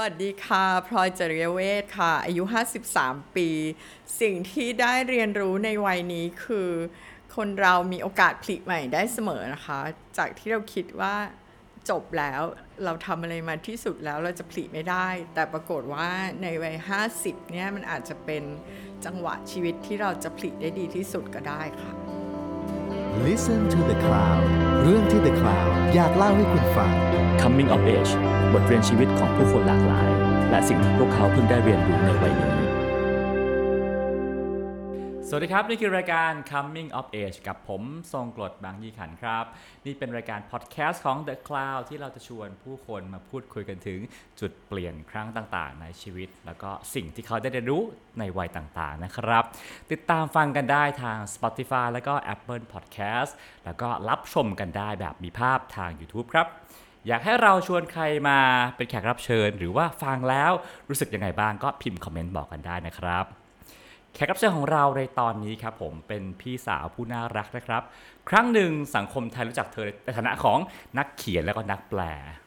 วัสดีค่ะพลอยจริยเวทค่ะ อายุ 53 ปี สิ่งที่ได้เรียนรู้ในวัยนี้คือ คนเรามีโอกาสผลิใหม่ได้เสมอนะคะ จากที่เราคิดว่าจบแล้วเราทำอะไรมาที่สุดแล้วเราจะผลิไม่ได้ แต่ปรากฏว่าในวัย 50 เนี่ยมันอาจจะเป็นจังหวะชีวิตที่เราจะผลิได้ดีที่สุดก็ได้ค่ะ Listen to the Cloud เรื่องที่ The Cloud อยากเล่าให้คุณฟัง Coming of Age บทเรียนชีวิตของผู้คนหลากหลาย และสิ่งที่พวกเขาเพิ่งได้เรียนรู้ในวัยนี้ สวัสดีครับ นี่คือรายการ Coming of Age กับผมทรงกรดบางยี่ขันครับ นี่เป็นรายการพอดแคสต์ของ The Cloud ที่เราจะชวนผู้คนมาพูดคุยกันถึงจุดเปลี่ยนครั้งต่างๆ ในชีวิต แล้วก็สิ่งที่เขาได้เรียนรู้ในวัยต่างๆนะครับ ติดตามฟังกันได้ทาง Spotify แล้วก็ Apple Podcast แล้วก็รับชมกันได้แบบมีภาพทาง YouTube ครับอยากให้เราชวนใครมาเป็นแขกรับเชิญ หรือว่าฟังแล้วรู้สึกยังไงบ้างก็พิมพ์คอมเมนต์บอกกันได้นะครับ แขกรับเชิญของเราในตอนนี้ครับผมเป็นพี่สาวผู้น่ารักนะครับ ครั้งหนึ่งสังคมไทยรู้จักเธอในฐานะของนักเขียนแล้วก็นักแปล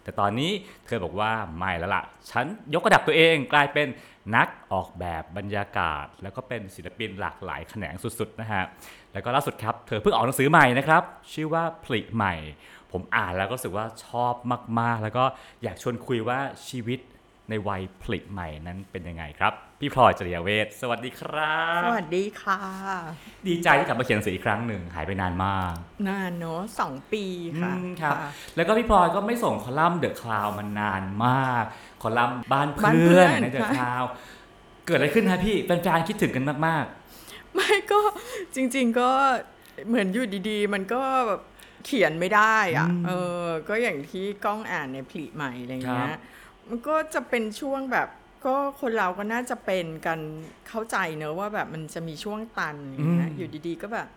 แต่ตอนนี้เธอบอกว่าไม่แล้วล่ะ ฉันยกระดับตัวเองกลายเป็นนักออกแบบบรรยากาศ แล้วก็เป็นศิลปินหลากหลายแขนงสุดๆนะฮะแล้วก็ล่าสุดครับเธอเพิ่งออกหนังสือใหม่นะครับ ชื่อว่าผลิใหม่ ผมอ่านแล้วก็รู้สึกว่าชอบมากๆ แล้วก็อยากชวนคุยว่าชีวิตในวัยผลิใหม่นั้นเป็นยังไงครับ พี่พลอยจริยะเวชสวัสดีครับ สวัสดีค่ะ ดีใจที่กลับมาเขียนหนังสืออีกครั้งหนึ่งหายไปนานมาก นานเนอะสองปีค่ะอืมครับแล้วก็พี่พลอยก็ไม่ส่งคอลัมน์ The Cloud มานานมาก คอลัมน์บ้านบ้านเพื่เพื่อนใน The Cloud ค่ะเกิดอะไรขึ้นฮะพี่แฟนๆคิดถึงกันมากไม่ก็จริง ๆก็เหมือนอยู่ดีๆ มันก็แบบเขียนไม่ได้อะเออ ก็อย่างที่กล้องอ่านในผลิใหม่อะไรเงี้ครัยบมันก็จะเป็นช่วงแบบ ก็คนเราก็น่าจะเป็นกันเข้าใจเนอะว่าแบบมันจะมีช่วงตันอย่างเงี้ยอยู่ดีๆก็แบบ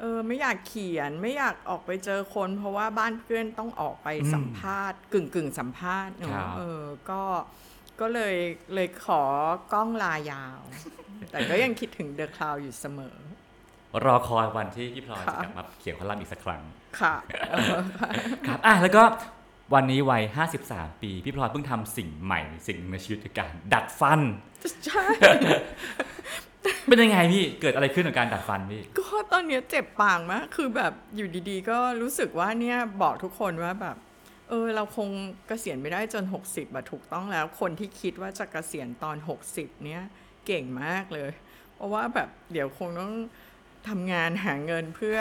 เออไม่อยากเขียนไม่อยากออกไปเจอคน เพราะว่าบ้านเพื่อนต้องออกไปสัมภาษณ์ กึ่งกึ่งๆสัมภาษณ์เนครัอะบเออก็ก็เลยเลยขอกล้องลายาว แต่ก็ยังคิดถึงเดอะคลาวอยู่เสมอๆรอคอยวันที่พี่พลอยจะค่ะกลับมาเขียนคอลัมน์อีกสักครั้ง ค่ะเออครับอะแล้วก็ วันนี้วัย 53 ปี พี่พลอยเพิ่งทำสิ่งใหม่ สิ่งหนึ่งในชีวิตคือการดัดฟัน ใช่ เป็นยังไงพี่ เกิดอะไรขึ้นกับการดัดฟันพี่ ก็ตอนเนี้ยเจ็บปากมาก คือแบบอยู่ดีๆ ก็รู้สึกว่าเนี่ยบอกทุกคนว่าแบบ เออเราคงเกษียณไม่ได้จน 60อะถูกต้องแล้ว คนที่คิดว่าจะเกษียณตอน 60 เนี้ยเก่งมากเลย เพราะว่าแบบเดี๋ยวคงต้อง ทำงานหาเงินเพื่อ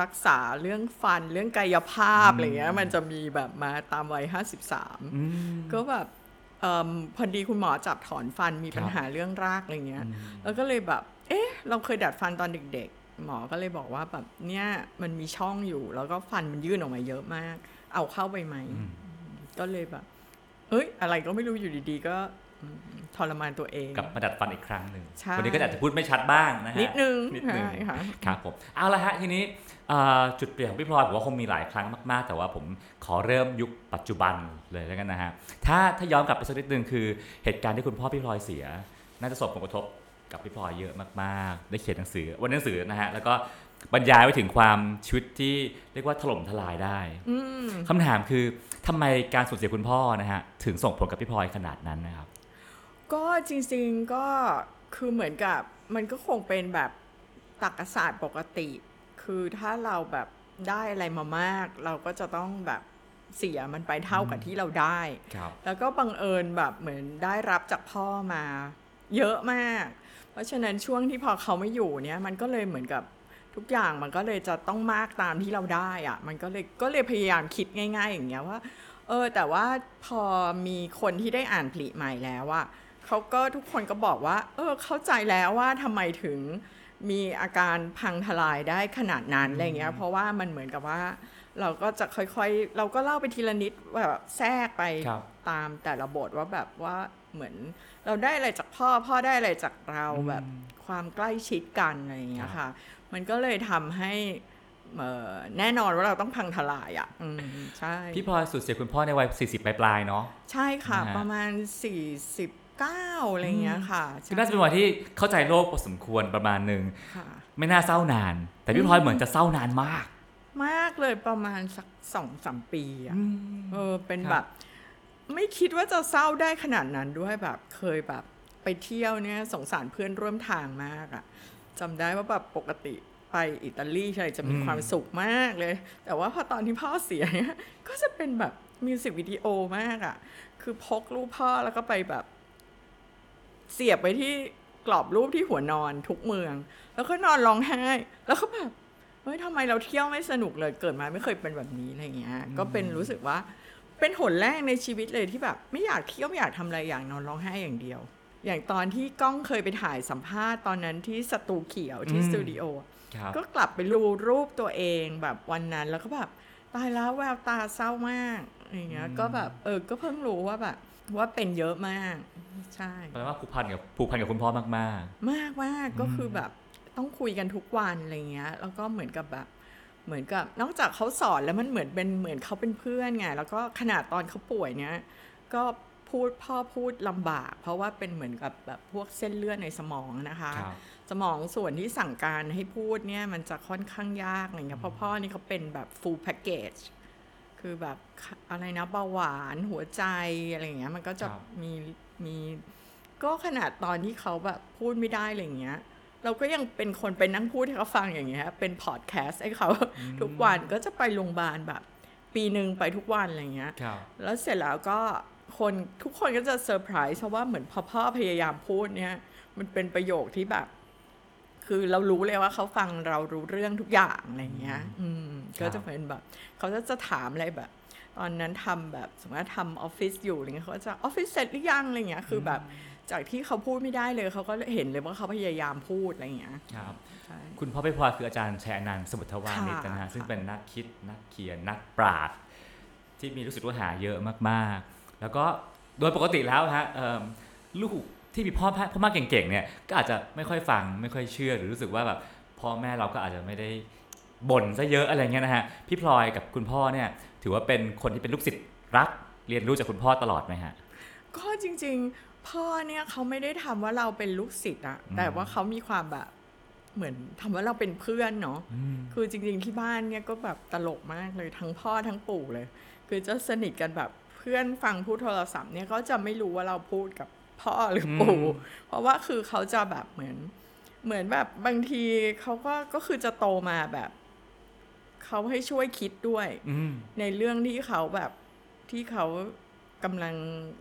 รักษาเรื่องฟันเรื่องกายภาพอะไรเงี้ยมันจะมีแบบมาตามวัย53อืมก็แบบเอมพอดีคุณหมอจับถอนฟันมีครับปัญหาเรื่องรากอะไรเงี้ย แล้วก็เลยแบบ เอ๊ะ เราเคยดัดฟันตอนเด็ก ๆ หมอก็เลยบอกว่าแบบเนี่ยมันมีช่องอยู่ แล้วก็ฟันมันยื่นออกมาเยอะมาก เอาเข้าไปไหม ก็เลยแบบ เอ้ย อะไรก็ไม่รู้อยู่ดีๆ ก็อืม ทรมานตัวเองกับมาดัดฟันอีกครั้งหนึ่งวันนี้ก็อาจจะพูดไม่ชัดบ้างนะฮะนิดนึงนิดนึงค่ะครับผมเอาละฮะทีนี้จุดเปลี่ยนของพี่พลอยผมว่าคงมีหลายครั้งมากๆ แต่ว่าผมขอเริ่มยุคปัจจุบันเลยแล้วกันนะฮะถ้าถ้าย้อนกลับไปสักนิดนึงคือเหตุการณ์ที่คุณพ่อพี่พลอยเสีย น่าจะส่งผลกระทบกับพี่พลอยเยอะมากๆ ได้เขียนหนังสือวันหนังสือนะฮะแล้วก็บรรยายไว้ถึงความชีวิตที่เรียกว่าถล่มทลายได้อืมคำถามคือทำไมการสูญเสียคุณพ่อนะฮะถึงส่งผลกับพี่พลอยขนาดนั้นนะครับ ก็จริงๆก็คือเหมือนกับมันก็คงเป็นแบบตรรกศาสตร์ปกติ คือถ้าเราแบบได้อะไรมามาก เราก็จะต้องแบบเสียมันไปเท่ากับที่เราได้ครับแล้วก็บังเอิญแบบเหมือนได้รับจากพ่อมา เยอะมาก เพราะฉะนั้นช่วงที่พอเขาไม่อยู่เนี่ยมันก็เลยเหมือนกับทุกอย่างมันก็เลยจะต้องมากตามที่เราได้อะมันก็เลยก็เลยพยายามคิดง่าย ๆ อย่างเงี้ยว่า เออแต่ว่าพอมีคนที่ได้อ่านผลิใหม่แล้วอะ เขาก็ทุกคนก็บอกว่า เออเข้าใจแล้วว่าทำไมถึงมีอาการพังทลายได้ขนาดนั้นอะไรเงี้ยเพราะว่ามันเหมือนกับว่า เราก็จะค่อยๆ เราก็เล่าไปทีละนิดแบบแทรกไปครับตามแต่ละบทว่าแบบว่าเหมือน เราได้อะไรจากพ่อพ่อได้อะไรจากเราแบบความใกล้ชิดกันอะไรอย่างเงี้ยค่ะ มันก็เลยทำให้เอ่อแน่นอนว่าเราต้องพังทลายอะอืมใช่ พี่พลอยสูญเสียคุณพ่อในวัย 40 ปลายๆเนาะ ใช่ค่ะ นะฮะประมาณ 49อะไรเงี้ยค่ะคือน่าจะเป็นวัยที่เข้าใจโลกพอสมควรประมาณหนึ่งค่ะไม่น่าเศร้านาน แต่พี่พลอยเหมือนจะเศร้านานมาก มากเลยประมาณสักสองสามปีอะเออเป็นครับแบบ ไม่คิดว่าจะเศร้าได้ขนาดนั้นด้วยแบบเคยแบบไปเที่ยวเนี่ยสงสารเพื่อนร่วมทางมากอะจำได้ว่าแบบปกติไปอิตาลีใช่จะมีอืมความสุขมากเลย แต่ว่าพอตอนที่พ่อเสียเนี่ยก็จะเป็นแบบมิวสิกวิดีโอมากอะคือพกรูปพ่อแล้วก็ไปแบบ เสียบไปที่กรอบรูปที่หัวนอนทุกเมือง แล้วก็นอนร้องไห้ แล้วก็แบบเฮ้ยทำไมเราเที่ยวไม่สนุกเลยเกิดมาไม่เคยเป็นแบบนี้อะไรเงี้ย ก็เป็นรู้สึกว่า เป็นหนแรกในชีวิตเลยที่แบบ ไม่อยากเที่ยวไม่อยากทำอะไรอย่างนอนร้องไห้อย่างเดียว อย่างตอนที่ก้องเคยไปถ่ายสัมภาษณ์ตอนนั้นที่สตูเขียวที่อืม สตูดิโอ ครับก็กลับไปดูรูปตัวเองแบบวันนั้นแล้วก็แบบตายแล้วแววตาเศร้ามากอย่างเงี้ยก็แบบเออก็เพิ่งรู้ว่าแบบ ว่าเป็นเยอะมาก ใช่แปลว่าผูกพันกับผูกพันกับคุณพ่อมากมากมากก็คือแบบต้องคุยกันทุกวันอะไรเงี้ย แล้วก็เหมือนกับแบบเหมือนกับนอกจากเขาสอนแล้วมันเหมือนเป็นเหมือนเขาเป็นเพื่อนไงแล้วก็ขนาดตอนเขาป่วยเนี้ยก็พูดพ่อพูดลำบาก เพราะว่าเป็นเหมือนกับแบบพวกเส้นเลือดในสมองนะคะๆครับสมองส่วนที่สั่งการให้พูดเนี่ยมันจะค่อนข้างยากอะไรเงี้ยเพราะพ่อนี่เขาเป็นแบบ full package คือแบบอะไรนะเบาหวานหัวใจอะไรเงี้ย มันก็จะครับมีมีก็ขนาดตอนที่เขาแบบพูดไม่ได้อะไรเงี้ย เราก็ยังเป็นคนไปนั่งพูดให้เขาฟังอย่างเงี้ย เป็นพอดแคสต์ให้เขาทุกวันก็จะไปโรงพยาบาลแบบ ปีหนึ่งไปทุกวันอะไรเงี้ยครับแล้วเสร็จแล้วก็คนทุกคนก็จะเซอร์ไพรส์เพราะว่าเหมือนพอพ่อพยายามพูดเนี่ย มันเป็นประโยคที่แบบ คือเรารู้เลยว่าเขาฟังเรารู้เรื่องทุกอย่างอะไรเงี้ย อืมก็จะเป็นแบบเขาจะจะถามอะไรแบบ ตอนนั้นทำแบบสมมติว่าทำออฟฟิศอยู่อะไรเงี้ยเขาก็จะออฟฟิศเสร็จหรือยังอะไรเงี้ยคือแบบจากที่เขาพูดไม่ได้เลยเขาก็เห็นเลยว่าเขาพยายามพูดอะไรเงี้ยครับใช่คุณพ่อพี่พลอยคืออาจารย์ชัยอนันต์สมุทรวานิชค่ะนะฮะซึ่งค่ะเป็นนักคิดนักเขียนนักปราชญ์ที่มีรู้สึกว่าหาเยอะมากๆ แล้วก็โดยปกติแล้วฮะเอิ่มลูก ที่มีพ่อแม่พ่อแม่เก่งๆเนี่ยก็อาจจะไม่ค่อยฟังไม่ค่อยเชื่อหรือรู้สึกว่าแบบพ่อแม่เราก็อาจจะไม่ได้บ่นซะเยอะอะไรเงี้ยนะฮะพี่พลอยกับคุณพ่อเนี่ยถือว่าเป็นคนที่เป็นลูกศิษย์รักเรียนรู้จากคุณพ่อตลอดไหมฮะก็จริง ๆ พ่อเนี่ยเขาไม่ได้ทำว่าเราเป็นลูกศิษย์อะอืมแต่ว่าเขามีความแบบเหมือนทำว่าเราเป็นเพื่อนเนาะอืมคือจริง ๆ ที่บ้านเนี่ยก็แบบตลกมากเลยทั้งพ่อทั้งปู่เลย คือจะสนิทกันแบบเพื่อนฟังพูดโทรศัพท์เนี่ยก็จะไม่รู้ว่าเราพูดกับ พ่อหรือปู่เพราะว่าคือเขาจะแบบเหมือน เหมือนแบบบางทีเขาก็ก็คือจะโตมาแบบเขาให้ช่วยคิดด้วยอืมในเรื่องที่เขาแบบที่เขากำลัง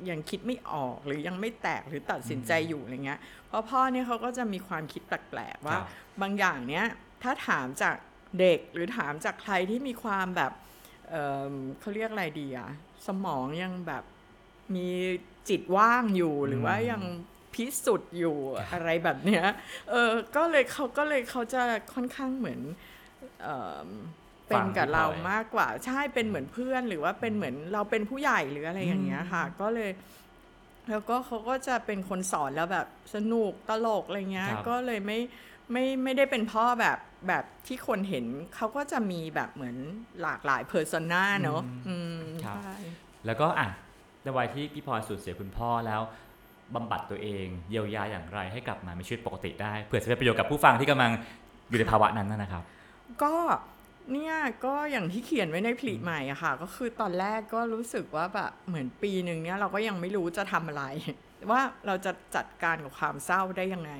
ยังคิดไม่ออกหรือยังไม่แตกหรือตัดสินใจอยู่อะไรเงี้ยเพราะพ่อเนี่ยเขาก็จะมีความคิดแปลกๆว่าครับบางอย่างเนี้ยถ้าถามจากเด็กหรือถามจากใครที่มีความแบบเอ่อเขาเรียกอะไรดีอะสมองยังแบบมี จิตว่างอยู่หรือว่ายังพิสุทธิ์อยู่อะไรแบบเนี้ย เออ ก็เลยเขาก็เลยเขาจะค่อนข้างเหมือนเอ่อเป็นกับเรามากกว่า ใช่เป็นเหมือนเพื่อนหรือว่าเป็นเหมือนเราเป็นผู้ใหญ่หรืออะไรอย่างเงี้ยค่ะ ก็เลย แล้วก็เขาก็จะเป็นคนสอนแล้วแบบสนุกตลกอะไรเงี้ยครับก็เลยไม่ไม่ไม่ได้เป็นพ่อแบบแบบที่คนเห็นเขาก็จะมีแบบเหมือนหลากหลายเพอร์ซนาเนอะอืมครับใช่แล้วก็อะใน วัยที่พี่พลอยสูญเสียคุณพ่อแล้วบำบัดตัวเองเยียวยาอย่างไรให้กลับมามีชีวิตปกติได้เผื่อจะเป็นประโยชน์กับผู้ฟังที่กำลังอยู่ในภาวะนั้นนะครับ ก็เนี่ยก็อย่างที่เขียนไว้ในผลิตใหม่อะค่ะ ก็คือตอนแรกก็รู้สึกว่าแบบเหมือนปีหนึ่งเนี้ยเราก็ยังไม่รู้จะทำอะไร ว่าเราจะจัดการกับความเศร้าได้ยังไง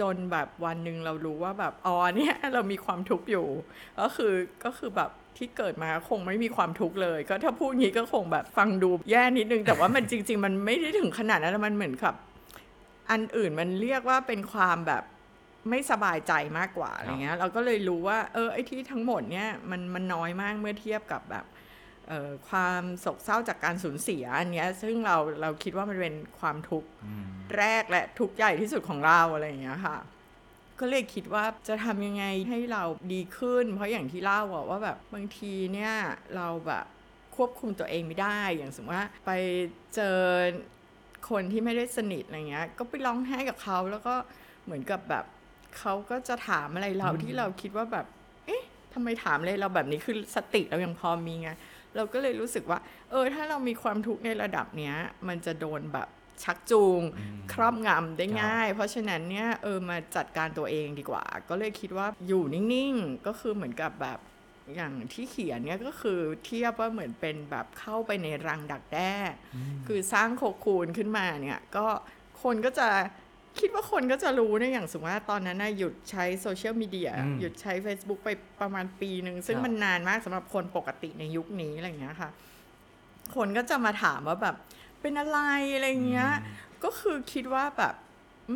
จนแบบวันหนึ่งเรารู้ว่าแบบอ๋อเนี่ยเรามีความทุกข์อยู่ ก็คือก็คือแบบ ที่เกิดมาคงไม่มีความทุกข์เลย ก็ถ้าพูดงี้ก็คงแบบฟังดูแย่นิดนึง แต่ว่ามันจริง ๆ มันไม่ได้ถึงขนาดนั้นมันเหมือนกับ อันอื่นมันเรียกว่าเป็นความแบบไม่สบายใจมากกว่าอะไรเงี้ย เราก็เลยรู้ว่า เออไอ้ที่ทั้งหมดเนี่ยมันมันน้อยมากเมื่อเทียบกับแบบเอ่อความโศกเศร้าจากการสูญเสียอันเนี้ย ซึ่งเราเราคิดว่ามันเป็นความทุกข์อืมแรกและทุกข์ใหญ่ที่สุดของเราอะไรอย่างเงี้ยค่ะ ก็เลยคิดว่าจะทำยังไงให้เราดีขึ้น เพราะอย่างที่เล่าอะว่าแบบบางทีเนี่ยเราแบบควบคุมตัวเองไม่ได้อย่างสมมติว่าไปเจอคนที่ไม่ได้สนิทอะไรเงี้ย ก็ไปร้องไห้กับเขาแล้วก็เหมือนกับแบบเขาก็จะถามอะไรเราที่เราคิดว่าแบบ เอ๊ะทำไมถามอะไรเราแบบนี้คือสติเรายังพอมีไง เราก็เลยรู้สึกว่า เออ ถ้าเรามีความทุกข์ในระดับเนี้ย มันจะโดนแบบ ชักจูง ครอบงำได้ง่าย เพราะฉะนั้นเนี่ยเออมาจัดการตัวเองดีกว่า ก็เลยคิดว่าอยู่นิ่งๆ ก็คือเหมือนกับแบบอย่างที่เขียนเนี่ยก็คือเทียบว่าเหมือนเป็นแบบเข้าไปในรังดักแด้ คือสร้างโคคูนขึ้นมาเนี่ยก็คนก็จะคิดว่าคนก็จะรู้นะอย่างสมมติว่าตอนนั้นนะหยุดใช้โซเชียลมีเดียอืมหยุดใช้ Facebook ไปประมาณปีหนึ่ง ซึ่งครับมันนานมากสำหรับคนปกติในยุคนี้อะไรอย่างเงี้ยค่ะ คนก็จะมาถามว่าแบบ เป็นอะไรอะไรเงี้ย ก็คือคิดว่าแบบ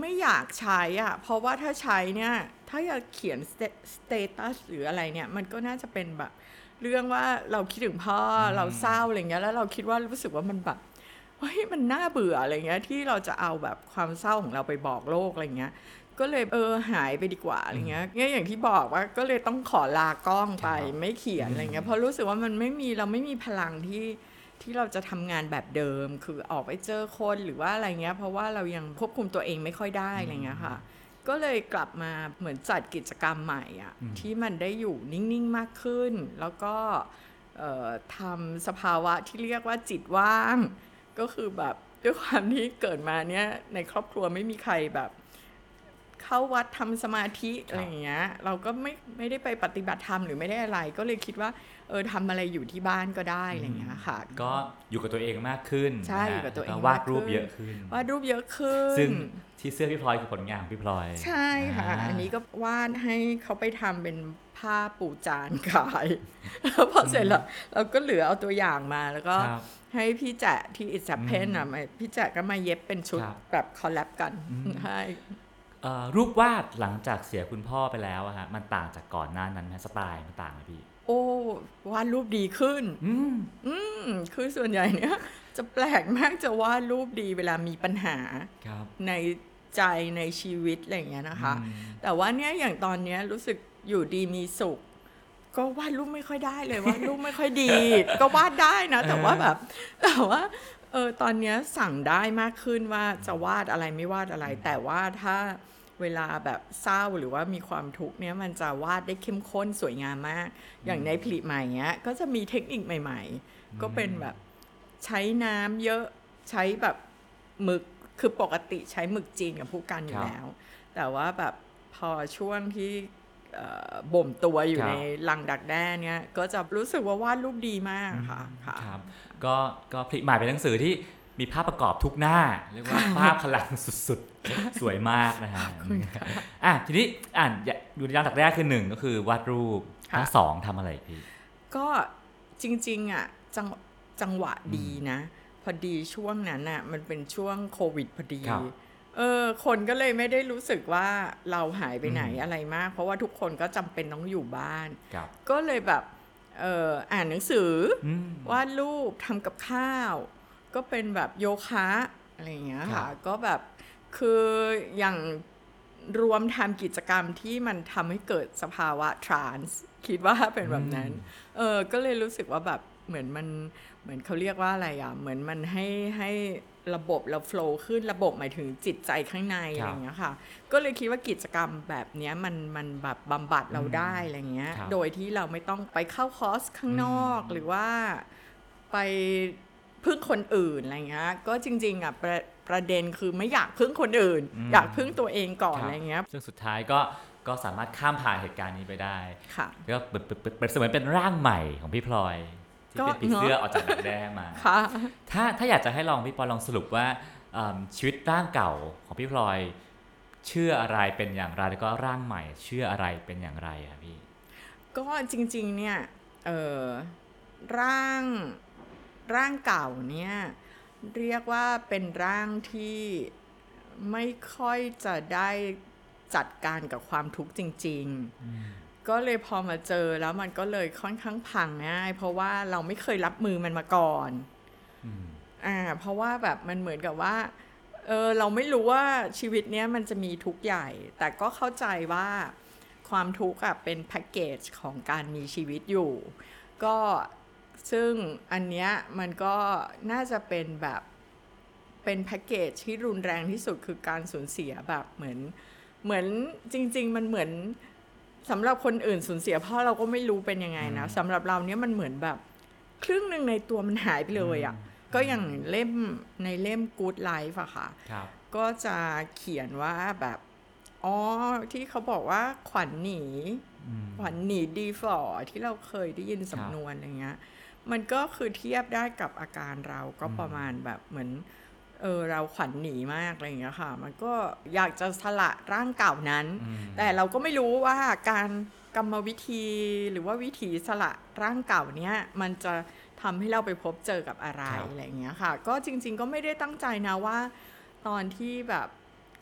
ไม่อยากใช้อะ เพราะว่าถ้าใช้เนี่ย ถ้าอยากเขียนสเตตัสหรืออะไรเนี่ย มันก็น่าจะเป็นแบบ เรื่องว่าเราคิดถึงพ่ออเราเศร้าอะไรเงี้ย แล้วเราคิดว่ารู้สึกว่ามันแบบเฮ้ยมันน่าเบื่ออะไรเงี้ย ที่เราจะเอาแบบความเศร้าของเราไปบอกโลกอะไรเงี้ย ก็เลยเออหายไปดีกว่าอะไรเงี้ยเนี่ยอย่างที่บอกว่าก็เลยต้องขอลากล้องไปครับไม่เขียนอะไรเงี้ยเพราะรู้สึกว่ามันไม่มีเราไม่มีพลังที่ ที่เราจะทำงานแบบเดิม คือออกไปเจอคนหรือว่าอะไรเงี้ย เพราะว่าเรายังควบคุมตัวเองไม่ค่อยได้อะไรเงี้ยค่ะ ก็เลยกลับมาเหมือนจัดกิจกรรมใหม่อะที่มันได้อยู่นิ่งๆมากขึ้น แล้วก็เอ่อทำสภาวะที่เรียกว่าจิตว่าง ก็คือแบบด้วยความที่เกิดมาเนี้ยในครอบครัวไม่มีใครแบบเข้าวัดทำสมาธิอะไรอย่างเงี้ย เราก็ไม่ไม่ได้ไปปฏิบัติธรรมหรือไม่ได้อะไร ก็เลยคิดว่า เออทำอะไรอยู่ที่บ้านก็ได้อะไรอย่างเงี้ยค่ะ ก็อยู่กับตัวเองมากขึ้นใช่นะฮะอยู่กับตัวเองแล้วาดรูปมากขึ้นเยอะขึ้นวาดรูปเยอะขึ้น ซึ่งที่เสื้อพี่พลอยคือผลงานของพี่พลอย ใช่ค่ะอ่าอันนี้ก็วาดให้เขาไปทำเป็นผ้าปูจานขายแล้วพอเสร็จแล้วเราก็เหลือเอาตัวอย่างมาแล้วก็ครับให้พี่แจะที่อิสเพนอะมาพี่แจะก็มาเย็บเป็นชุดครับแบบคอลแลบกันอืมใช่เอ่อรูปวาดหลังจากเสียคุณพ่อไปแล้วอะฮะมันต่างจากก่อนหน้านั้นไหมสไตล์มันต่างไหมพี่ โอ้วาดรูปดีขึ้น อืมอืมคือส่วนใหญ่เนี่ย จะแปลกมากจะวาดรูปดีเวลามีปัญหา ครับ ในใจในชีวิตอะไรอย่างเงี้ยนะคะ อืม แต่ว่าเนี่ยอย่างตอนเนี้ยรู้สึกอยู่ดีมีสุข ก็วาดรูปไม่ค่อยได้เลยวาดรูปไม่ค่อยดี ก็วาดได้นะ แต่ว่าแบบ แต่ว่าเออตอนเนี้ยสั่งได้มากขึ้นว่าจะวาดอะไรไม่วาดอะไร แต่ว่าถ้า เวลาแบบเศร้าหรือว่ามีความทุกข์เนี้ยมันจะวาดได้เข้มข้นสวยงามมาก อย่างในผลิตใหม่เนี้ยก็จะมีเทคนิคใหม่ ๆ ก็เป็นแบบใช้น้ำเยอะใช้แบบหมึกคือปกติใช้หมึกจีนกับผู้กันอยู่แล้ว แต่ว่าแบบพอช่วงที่บ่มตัวอยู่ในลังดักแด้เนี่ยก็จะรู้สึกว่าวาดรูปดีมากค่ะค่ะครับก็ก็ผลิตใหม่เป็นหนังสือที่ มีภาพประกอบทุกหน้าเรียกว่าภาพพลังสุดๆ สวยมากนะฮะอะทีนี้อ่านอยู่ในย่านดักแรกคือหนึ่งก็คือวาดรูปค่ะทั้งสองทำอะไรพี่ ก็จริง ๆ อะ จังจังหวะดีนะ พอดีช่วงนั้นอะ มันเป็นช่วงโควิดพอดีครับเออคนก็เลยไม่ได้รู้สึกว่าเราหายไปไหนอืมอะไรมาก เพราะว่าทุกคนก็จำเป็นต้องอยู่บ้านครับก็เลยแบบเอออ่านหนังสืออืมวาดรูปทำกับข้าว ก็เป็นแบบโยคะอะไรอย่างเงี้ยครัค่ะบก็แบบคืออย่างรวมทำกิจกรรมที่มันทำให้เกิดสภาวะทรานส์คิดว่าเป็นแบบนั้น เออ ก็เลยรู้สึกว่าแบบเหมือนมันเหมือนเขาเรียกว่าอะไรอะ เหมือนมันให้ให้ระบบเราโฟล์ขึ้นระบบหมายถึงจิตใจข้างในครับอะไรอย่างเงี้ยค่ะ ก็เลยคิดว่ากิจกรรมแบบเนี้ยมันมันแบบบำบัดเราได้อะไรเงี้ยครับโดยที่เราไม่ต้องไปเข้าคอร์สข้างนอกอืมหรือว่าไป พึ่งคนอื่นอะไรเงี้ยก็จริงๆอะประประเด็นคือไม่อยากพึ่งคนอื่น อยากพึ่งตัวเองก่อนครับอะไรเงี้ยซึ่งสุดท้ายก็ก็สามารถข้ามผ่านเหตุการณ์นี้ไปได้ค่ะก็เปิดเปิดเปิดเปิดเสมือนเป็นร่างใหม่ของพี่พลอยที่เป็นก็ผีเสื้อออกจากดักแด้มาค่ะถ้าถ้าอยากจะให้ลองพี่ปอยลองสรุปว่าเอิ่มชีวิตร่างเก่าของพี่พลอย เชื่ออะไรเป็นอย่างไรแล้วก็ร่างใหม่ เชื่ออะไรเป็นอย่างไรอะพี่ ก็จริงๆเนี่ยเออร่าง ร่างเก่าเนี่ยเรียกว่าเป็นร่างที่ไม่ค่อยจะได้จัดการกับความทุกข์จริง ๆ ก็เลยพอมาเจอแล้วมันก็เลยค่อนข้างพังง่ายเพราะว่าเราไม่เคยรับมือมันมาก่อนอืมอ่าเพราะว่าแบบมันเหมือนกับว่าเออเราไม่รู้ว่าชีวิตเนี้ยมันจะมีทุกข์ใหญ่ แต่ก็เข้าใจว่าความทุกข์อะเป็นแพ็กเกจของการมีชีวิตอยู่ ก็ ซึ่งอันเนี้ยมันก็น่าจะเป็นแบบเป็นแพ็กเกจที่รุนแรงที่สุดคือการสูญเสียแบบเหมือนเหมือนจริง ๆ มันเหมือนสำหรับคนอื่นสูญเสียพ่อเราก็ไม่รู้เป็นยังไงนะสำหรับเราเนี้ยมันเหมือนแบบครึ่งหนึ่งในตัวมันหายไปเลยอะก็อย่างเล่มในเล่ม Good Life อะค่ะครับก็จะเขียนว่าแบบอ๋อที่เขาบอกว่าขวัญหนีขวัญหนีดีฝ่อที่เราเคยได้ยินสำนวนอะไรเงี้ย มันก็คือเทียบได้กับอาการเราก็ประมาณแบบเหมือนเออเราขวัญหนีมากอะไรอย่างเงี้ยค่ะ มันก็อยากจะสละร่างเก่านั้นอืมแต่เราก็ไม่รู้ว่าการกรรมวิธีหรือว่าวิธีสละร่างเก่าเนี้ยมันจะทำให้เราไปพบเจอกับอะไรครับอะไรอย่างเงี้ยค่ะ ก็จริง ๆ ก็ไม่ได้ตั้งใจนะว่า ตอนที่แบบ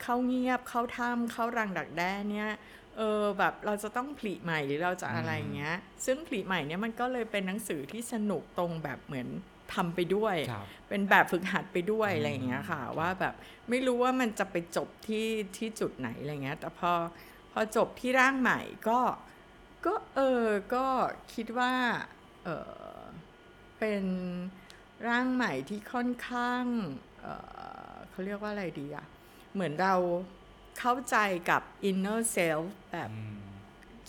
เข้าเงียบเข้าถ้ำเข้ารังดักแด้เนี่ย เออแบบเราจะต้องผลิใหม่หรือเราจะอะไรอย่างเงี้ย ซึ่งผลิใหม่เนี่ยมันก็เลยเป็นหนังสือที่สนุกตรงแบบเหมือนทำไปด้วยครับเป็นแบบฝึกหัดไปด้วยอืมอะไรอย่างเงี้ยค่ะ ว่าแบบไม่รู้ว่ามันจะไปจบที่ที่จุดไหนอะไรเงี้ย แต่พอพอจบที่ร่างใหม่ก็ก็เออก็คิดว่าเออเป็นร่างใหม่ที่ค่อนข้างเออเขาเรียกว่าอะไรดีอะเหมือนเรา เข้าใจกับ inner self แบบอืม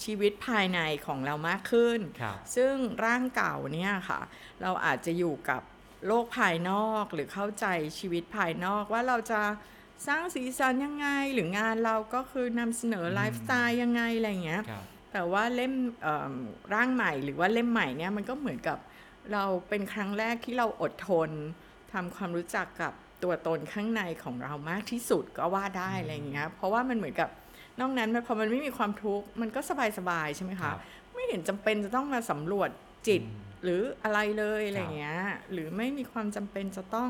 ชีวิตภายในของเรามากขึ้นครับซึ่งร่างเก่าเนี่ยค่ะ เราอาจจะอยู่กับโลกภายนอกหรือเข้าใจชีวิตภายนอกว่าเราจะสร้างสีสันยังไง หรืองานเราก็คือนำเสนอไลฟ์สไตล์ยังไงอะไรอย่างเงี้ยครับแต่ว่าเล่มเอิ่มร่างใหม่หรือว่าเล่มใหม่เนี่ยมันก็เหมือนกับเราเป็นครั้งแรกที่เราอดทนทำความรู้จักกับ ตัวตนข้างในของเรามากที่สุดก็ว่าได้อะไรอย่างเงี้ยเพราะว่ามันเหมือนกับนอกนั้นมันพอมันไม่มีความทุกข์มันก็สบายๆใช่ไหมครับคะไม่เห็นจำเป็นจะต้องมาสำรวจจิตอืมหรืออะไรเลยอะไรครับเงี้ย หรือไม่มีความจำเป็นจะต้อง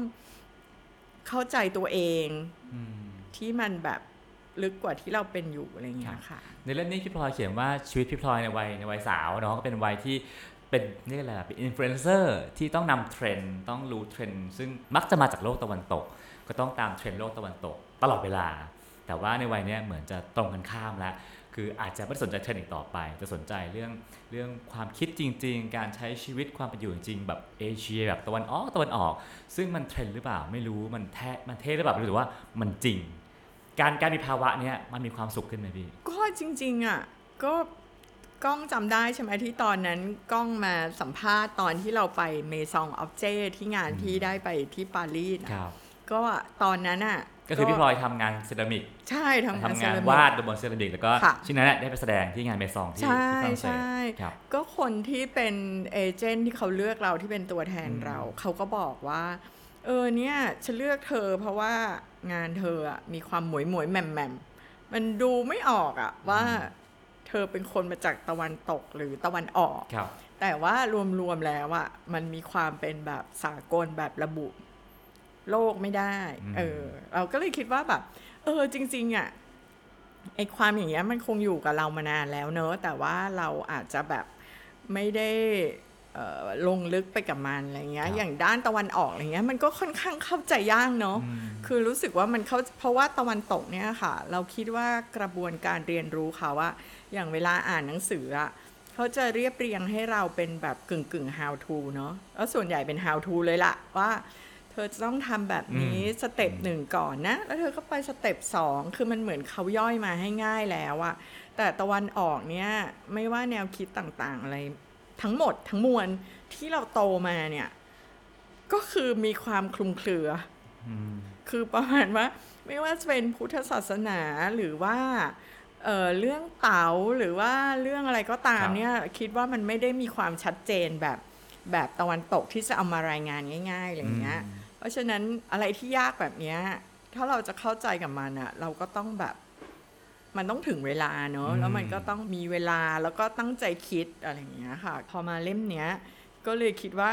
เข้าใจตัวเองอืมที่มันแบบลึกกว่าที่เราเป็นอยู่อะไรเงี้ยค่ะ ในเล่มนี้พี่พลอยเขียนว่าชีวิตพี่พลอยในวัยในวัยสาวเนาะก็เป็นวัยที่ เป็นนี่อะไรล่ะเป็นอินฟลูเอนเซอร์ที่ต้องนำเทรนด์ต้องรู้เทรนด์ซึ่งมักจะมาจากโลกตะวันตก ก็ต้องตามเทรนด์โลกตะวันตก ตลอดเวลา แต่ว่าในวัยนี้เหมือนจะตรงกันข้ามแล้ว คืออาจจะไม่สนใจเทรนด์อีกต่อไป จะสนใจเรื่องเรื่องความคิดจริง ๆ การใช้ชีวิตความเป็นอยู่จริงแบบเอเชียแบบตะวันออกตะวันออก ซึ่งมันเทรนด์หรือเปล่าไม่รู้มันแท้มันเท่หรือเปล่าไม่รู้แต่ว่ามันจริง การการมีภาวะเนี้ยมันมีความสุขขึ้นไหมพี่ก็จริงๆอะก็ กล้องจำได้ใช่ไหมที่ตอนนั้นกล้องมาสัมภาษณ์ตอนที่เราไปเมซองออบเจที่งานที่ได้ไปที่ปารีสอะครับ ก็ตอนนั้นอะ ก็คือพี่พลอยทำงานเซรามิกใช่ทำงานทำเซงานรามิก วาดบนเซรามิกแล้วก็ค่ะ ชิ้นนั้นนะได้ไปแสดงที่งานเมซองที่ใช่ที่ฝรั่งเศสใช่ครับ ก็คนที่เป็นเอเจนต์ที่เขาเลือกเราที่เป็นตัวแทนอืม เรา เขาก็บอกว่า เออเนี่ยฉันเลือกเธอเพราะว่างานเธออะมีความหมวยหมวยๆแหม่มแหม่มมันดูไม่ออกอะว่า เธอเป็นคนมาจากตะวันตกหรือตะวันออกครับแต่ว่ารวมๆแล้วอะมันมีความเป็นแบบสากลแบบระบุโลกไม่ได้อืมเออ เราก็เลยคิดว่าแบบ เออ จริง ๆอะไอความอย่างเงี้ยมันคงอยู่กับเรามานานแล้วเนอะ แต่ว่าเราอาจจะแบบไม่ได้เอ่อลงลึกไปกับมันอะไรเงี้ย อย่างด้านตะวันออกอะไรเงี้ย มันก็ค่อนข้างเข้าใจยากเนอะอืมคือรู้สึกว่ามันเข้าเพราะว่าตะวันตกเนี่ยค่ะ เราคิดว่ากระบวนการเรียนรู้เขาว่า อย่างเวลาอ่านหนังสืออะเขาจะเรียบเรียงให้เราเป็นแบบกึ่งกึ่ง how to เนาะแล้วส่วนใหญ่เป็น how to เลยล่ะว่า เธอจะต้องทำแบบนี้อืม step หนึ่งก่อนนะ แล้วเธอก็ไป step สองคือมันเหมือนเขาย่อยมาให้ง่ายแล้วอะแต่ตะวันออกเนี่ยไม่ว่าแนวคิดต่างๆ อะไร ทั้งหมดทั้งมวลที่เราโตมาเนี่ย ก็คือมีความคลุมเครืออืมคือประมาณว่า ไม่ว่าจะเป็นพุทธศาสนาหรือว่า เอ่อเรื่องเต๋าหรือว่าเรื่องอะไรก็ตามครับเนี่ยคิดว่ามันไม่ได้มีความชัดเจนแบบแบบตะวันตกที่จะเอามารายงานง่ายๆอะไรอย่างเงี้ยอืมเพราะฉะนั้นอะไรที่ยากแบบเนี้ยถ้าเราจะเข้าใจกับมันอะเราก็ต้องแบบ มันต้องถึงเวลาเนอะอืมแล้วมันก็ต้องมีเวลาแล้วก็ตั้งใจคิดอะไรอย่างเงี้ยค่ะ พอมาเล่มเนี้ย ก็เลยคิดว่า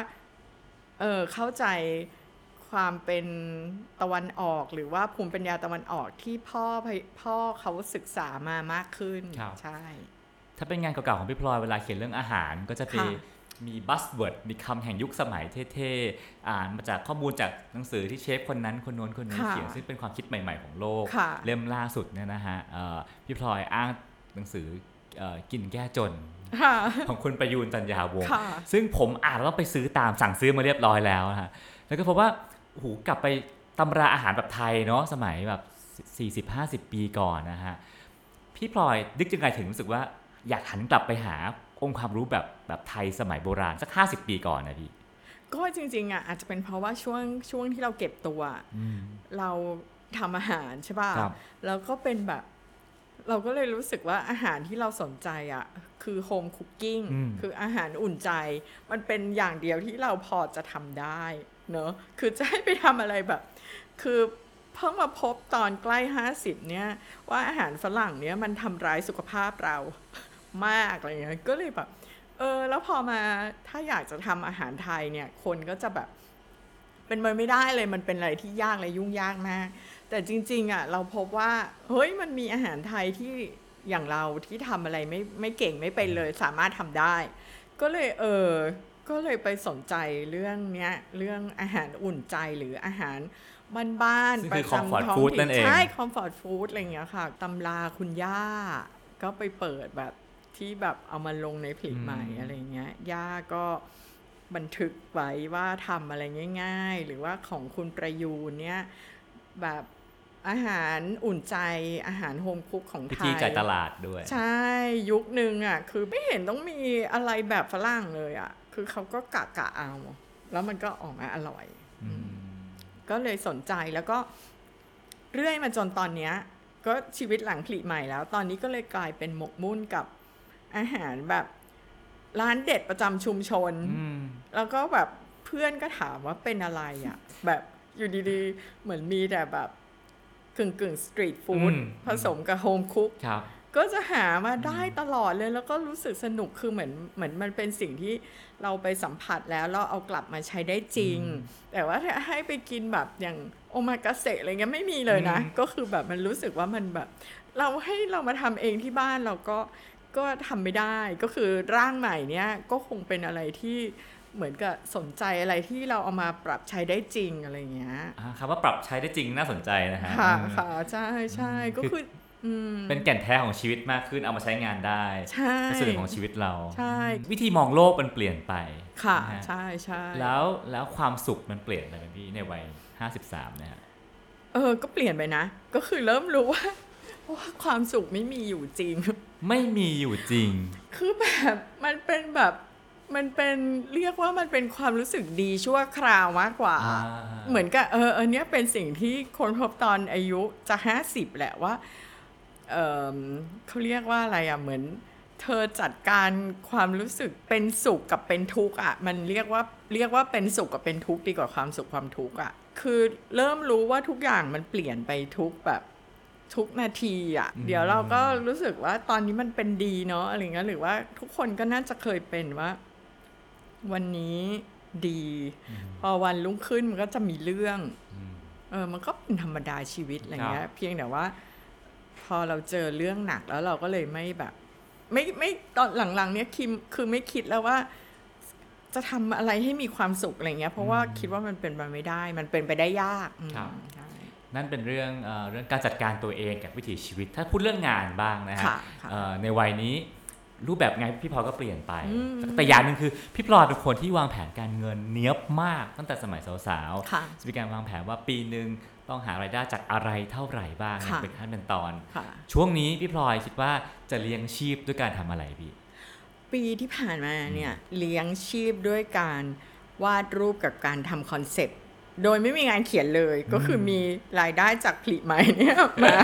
เออเข้าใจ ความเป็นตะวันออก หรือว่าภูมิปัญญาตะวันออกที่พ่อพยพ่อเขาศึกษามามากขึ้นครับใช่ ถ้าเป็นงานเก่าๆของพี่พลอยเวลาเขียนเรื่องอาหารก็จะมีค่ะมี buzzword มีคำแห่งยุคสมัยเท่ๆ อ่านมาจากข้อมูลจากหนังสือที่เชฟคนนั้นคนโน้นคนนี้ค่ะเขียนซึ่งเป็นความคิดใหม่ๆของโลกค่ะเล่มล่าสุดเนี่ยนะฮะเอ่อพี่พลอยอ้างหนังสือเอ่อกินแก้จนค่ะของคุณประยูนจันยาวงศ์ค่ะซึ่งผมอ่านแล้วก็ไปซื้อตามสั่งซื้อมาเรียบร้อยแล้วนะฮะแล้วก็พบว่า โอ้โหูกลับไปตำราอาหารแบบไทยเนาะสมัยแบบ 40-50 ปีก่อนนะฮะ พี่พลอยนึกยังไงถึงรู้สึกว่าอยากหันกลับไปหาองค์ความรู้แบบแบบไทยสมัยโบราณสัก 50 ปีก่อนนะพี่ ก็จริงๆอะอาจจะเป็นเพราะว่าช่วงช่วงที่เราเก็บตัว เราทำอาหารใช่ป่ะครับแล้วก็เป็นแบบ เราก็เลยรู้สึกว่าอาหารที่เราสนใจอะคือโฮมคุกกิ้งอืมคืออาหารอุ่นใจ มันเป็นอย่างเดียวที่เราพอจะทำได้ เนอะคือจะให้ไปทำอะไรแบบ คือเพิ่งมาพบตอนใกล้ห้าสิบเนี่ย ว่าอาหารฝรั่งเนี่ยมันทำร้ายสุขภาพเรามากอะไรเงี้ยก็เลยแบบเออแล้วพอมาถ้าอยากจะทำอาหารไทยเนี่ย คนก็จะแบบ เป็นไปไม่ได้เลยมันเป็นอะไรที่ยากและยุ่งยากมากแต่จริง ๆอะเราพบว่าเฮ้ยมันมีอาหารไทยที่อย่างเราที่ทำอะไรไม่ไม่เก่งไม่เป็นเลยสามารถทำได้ ก็เลยเออ ก็เลยไปสนใจเรื่องเนี้ยเรื่องอาหารอุ่นใจหรืออาหารบ้านซึ่งๆปคืระอ comfort จำท้อง food ถิ่นั่นเองใช่คอมฟอร์ตฟู้ดอะไรอย่างเงี้ยค่ะตำราคุณย่า ก็ไปเปิดแบบที่แบบเอามาลงในผลิตใหม่อืมอะไรเงี้ยย่าก็บันทึกไว้ว่าทำอะไรง่าย ๆ หรือว่าของคุณประยูนเนี่ยแบบอาหารอุ่นใจอาหารโฮมคุกของพิไทธียจ่ายตลาดด้วย ใช่ยุคหนึ่งอะคือไม่เห็นต้องมีอะไรแบบฝรั่งเลยอะ คือเขาก็กะกะเอา แล้วมันก็ออกมาอร่อยอืมก็เลยสนใจแล้วก็เรื่อยมาจนตอนเนี้ย ก็ชีวิตหลังผลิใหม่แล้ว ตอนนี้ก็เลยกลายเป็นหมกมุ่นกับอาหารแบบร้านเด็ดประจำชุมชนอืมแล้วก็แบบเพื่อนก็ถามว่าเป็นอะไรอะ แบบอยู่ดีๆ เหมือนมีแต่แบบกึ่งกึ่งสตรีทฟู้ดอืมผสมกับโฮมคุกครับ ก็จะหามาได้ตลอดเลยแล้วก็รู้สึกสนุกคือเหมือนเหมือนมันเป็นสิ่งที่เราไปสัมผัสแล้วเราเอากลับมาใช้ได้จริงอืมแต่ว่าถ้าให้ไปกินแบบอย่างโอมากาเสะอะไรเงี้ยไม่มีเลยนะอืมก็คือแบบมันรู้สึกว่ามันแบบ เราให้เรามาทำเองที่บ้านเราก็ก็ทำไม่ได้ก็คือร่างใหม่เนี้ยก็คงเป็นอะไรที่เหมือนกับสนใจอะไรที่เราเอามาปรับใช้ได้จริงอะไรเงี้ยอ่าคำว่าปรับใช้ได้จริงน่าสนใจนะฮะค่ะเออค่ะใช่ใช่ก็คือคืออืม เป็นแก่นแท้ของชีวิตมากขึ้นเอามาใช้งานได้ใช่เป็นส่วนหนึ่งของชีวิตเราใช่วิธีมองโลกมันเปลี่ยนไปค่ะนฮใช่ใช่แล้วแล้วความสุขมันเปลี่ยนไปไหมพี่ในวัย53นะฮะเออก็เปลี่ยนไปนะ ก็คือเริ่มรู้ว่าว่าความสุขไม่มีอยู่จริง ไม่มีอยู่จริง คือแบบมันเป็นแบบมันเป็นเรียกว่ามันเป็นความรู้สึกดีชั่วคราวมากกว่าอ่าเหมือนกับเอออันเนี้ยเป็นสิ่งที่คนพบตอนอายุจะห้าสิบแหละว่า เออเขาเรียกว่าอะไรอะเหมือนเธอจัดการความรู้สึกเป็นสุขกับเป็นทุกข์อะมันเรียกว่าเรียกว่าเป็นสุขกับเป็นทุกข์ดีกว่าความสุขความทุกข์อะคือเริ่มรู้ว่าทุกอย่างมันเปลี่ยนไปทุกแบบทุกนาทีอะอืมเดี๋ยวเราก็รู้สึกว่าตอนนี้มันเป็นดีเนาะอะไรเงี้ยหรือว่าทุกคนก็น่าจะเคยเป็นว่า วันนี้ดี พอวันรุ่งขึ้นมันก็จะมีเรื่องอืมเออมันก็เป็นธรรมดาชีวิตอะไรเงี้ครัยบเพียงแต่ว่า พอเราเจอเรื่องหนักแล้วเราก็เลยไม่แบบ ไม่ไม่ตอนหลังๆ เนี้ยคิมคือไม่คิดแล้วว่า จะทำอะไรให้มีความสุขอะไรเงี้ย เพราะว่าคิดว่ามันเป็นไปไม่ได้ มันเป็นไปได้ยากอืมครับ ใช่ นั่นเป็นเรื่องเอ่อเรื่องการจัดการตัวเองกับวิถีชีวิต ถ้าพูดเรื่องงานบ้างนะฮะค่ะค่ะเอ่อในวัยนี้รูปแบบงานพี่พลอยก็เปลี่ยนไป อืม แต่อย่างหนึ่งคือพี่พลอยเป็นคนที่วางแผนการเงินเนี้ยบมากตั้งแต่สมัยสาวค่ะๆจะมีการวางแผนว่าปีหนึ่ง ต้องหารายได้จากอะไรเท่าไหร่บ้างค่ะเป็นขั้นเป็นตอนค่ะช่วงนี้พี่พลอยคิดว่าจะเลี้ยงชีพด้วยการทำอะไรพี่ ปีที่ผ่านมาเนี่ยเลี้ยงชีพด้วยการวาดรูปกับการทำคอนเซ็ปต์โดยไม่มีงานเขียนเลยก็คือมีรายได้จากผลิใหม่เนี่ยมา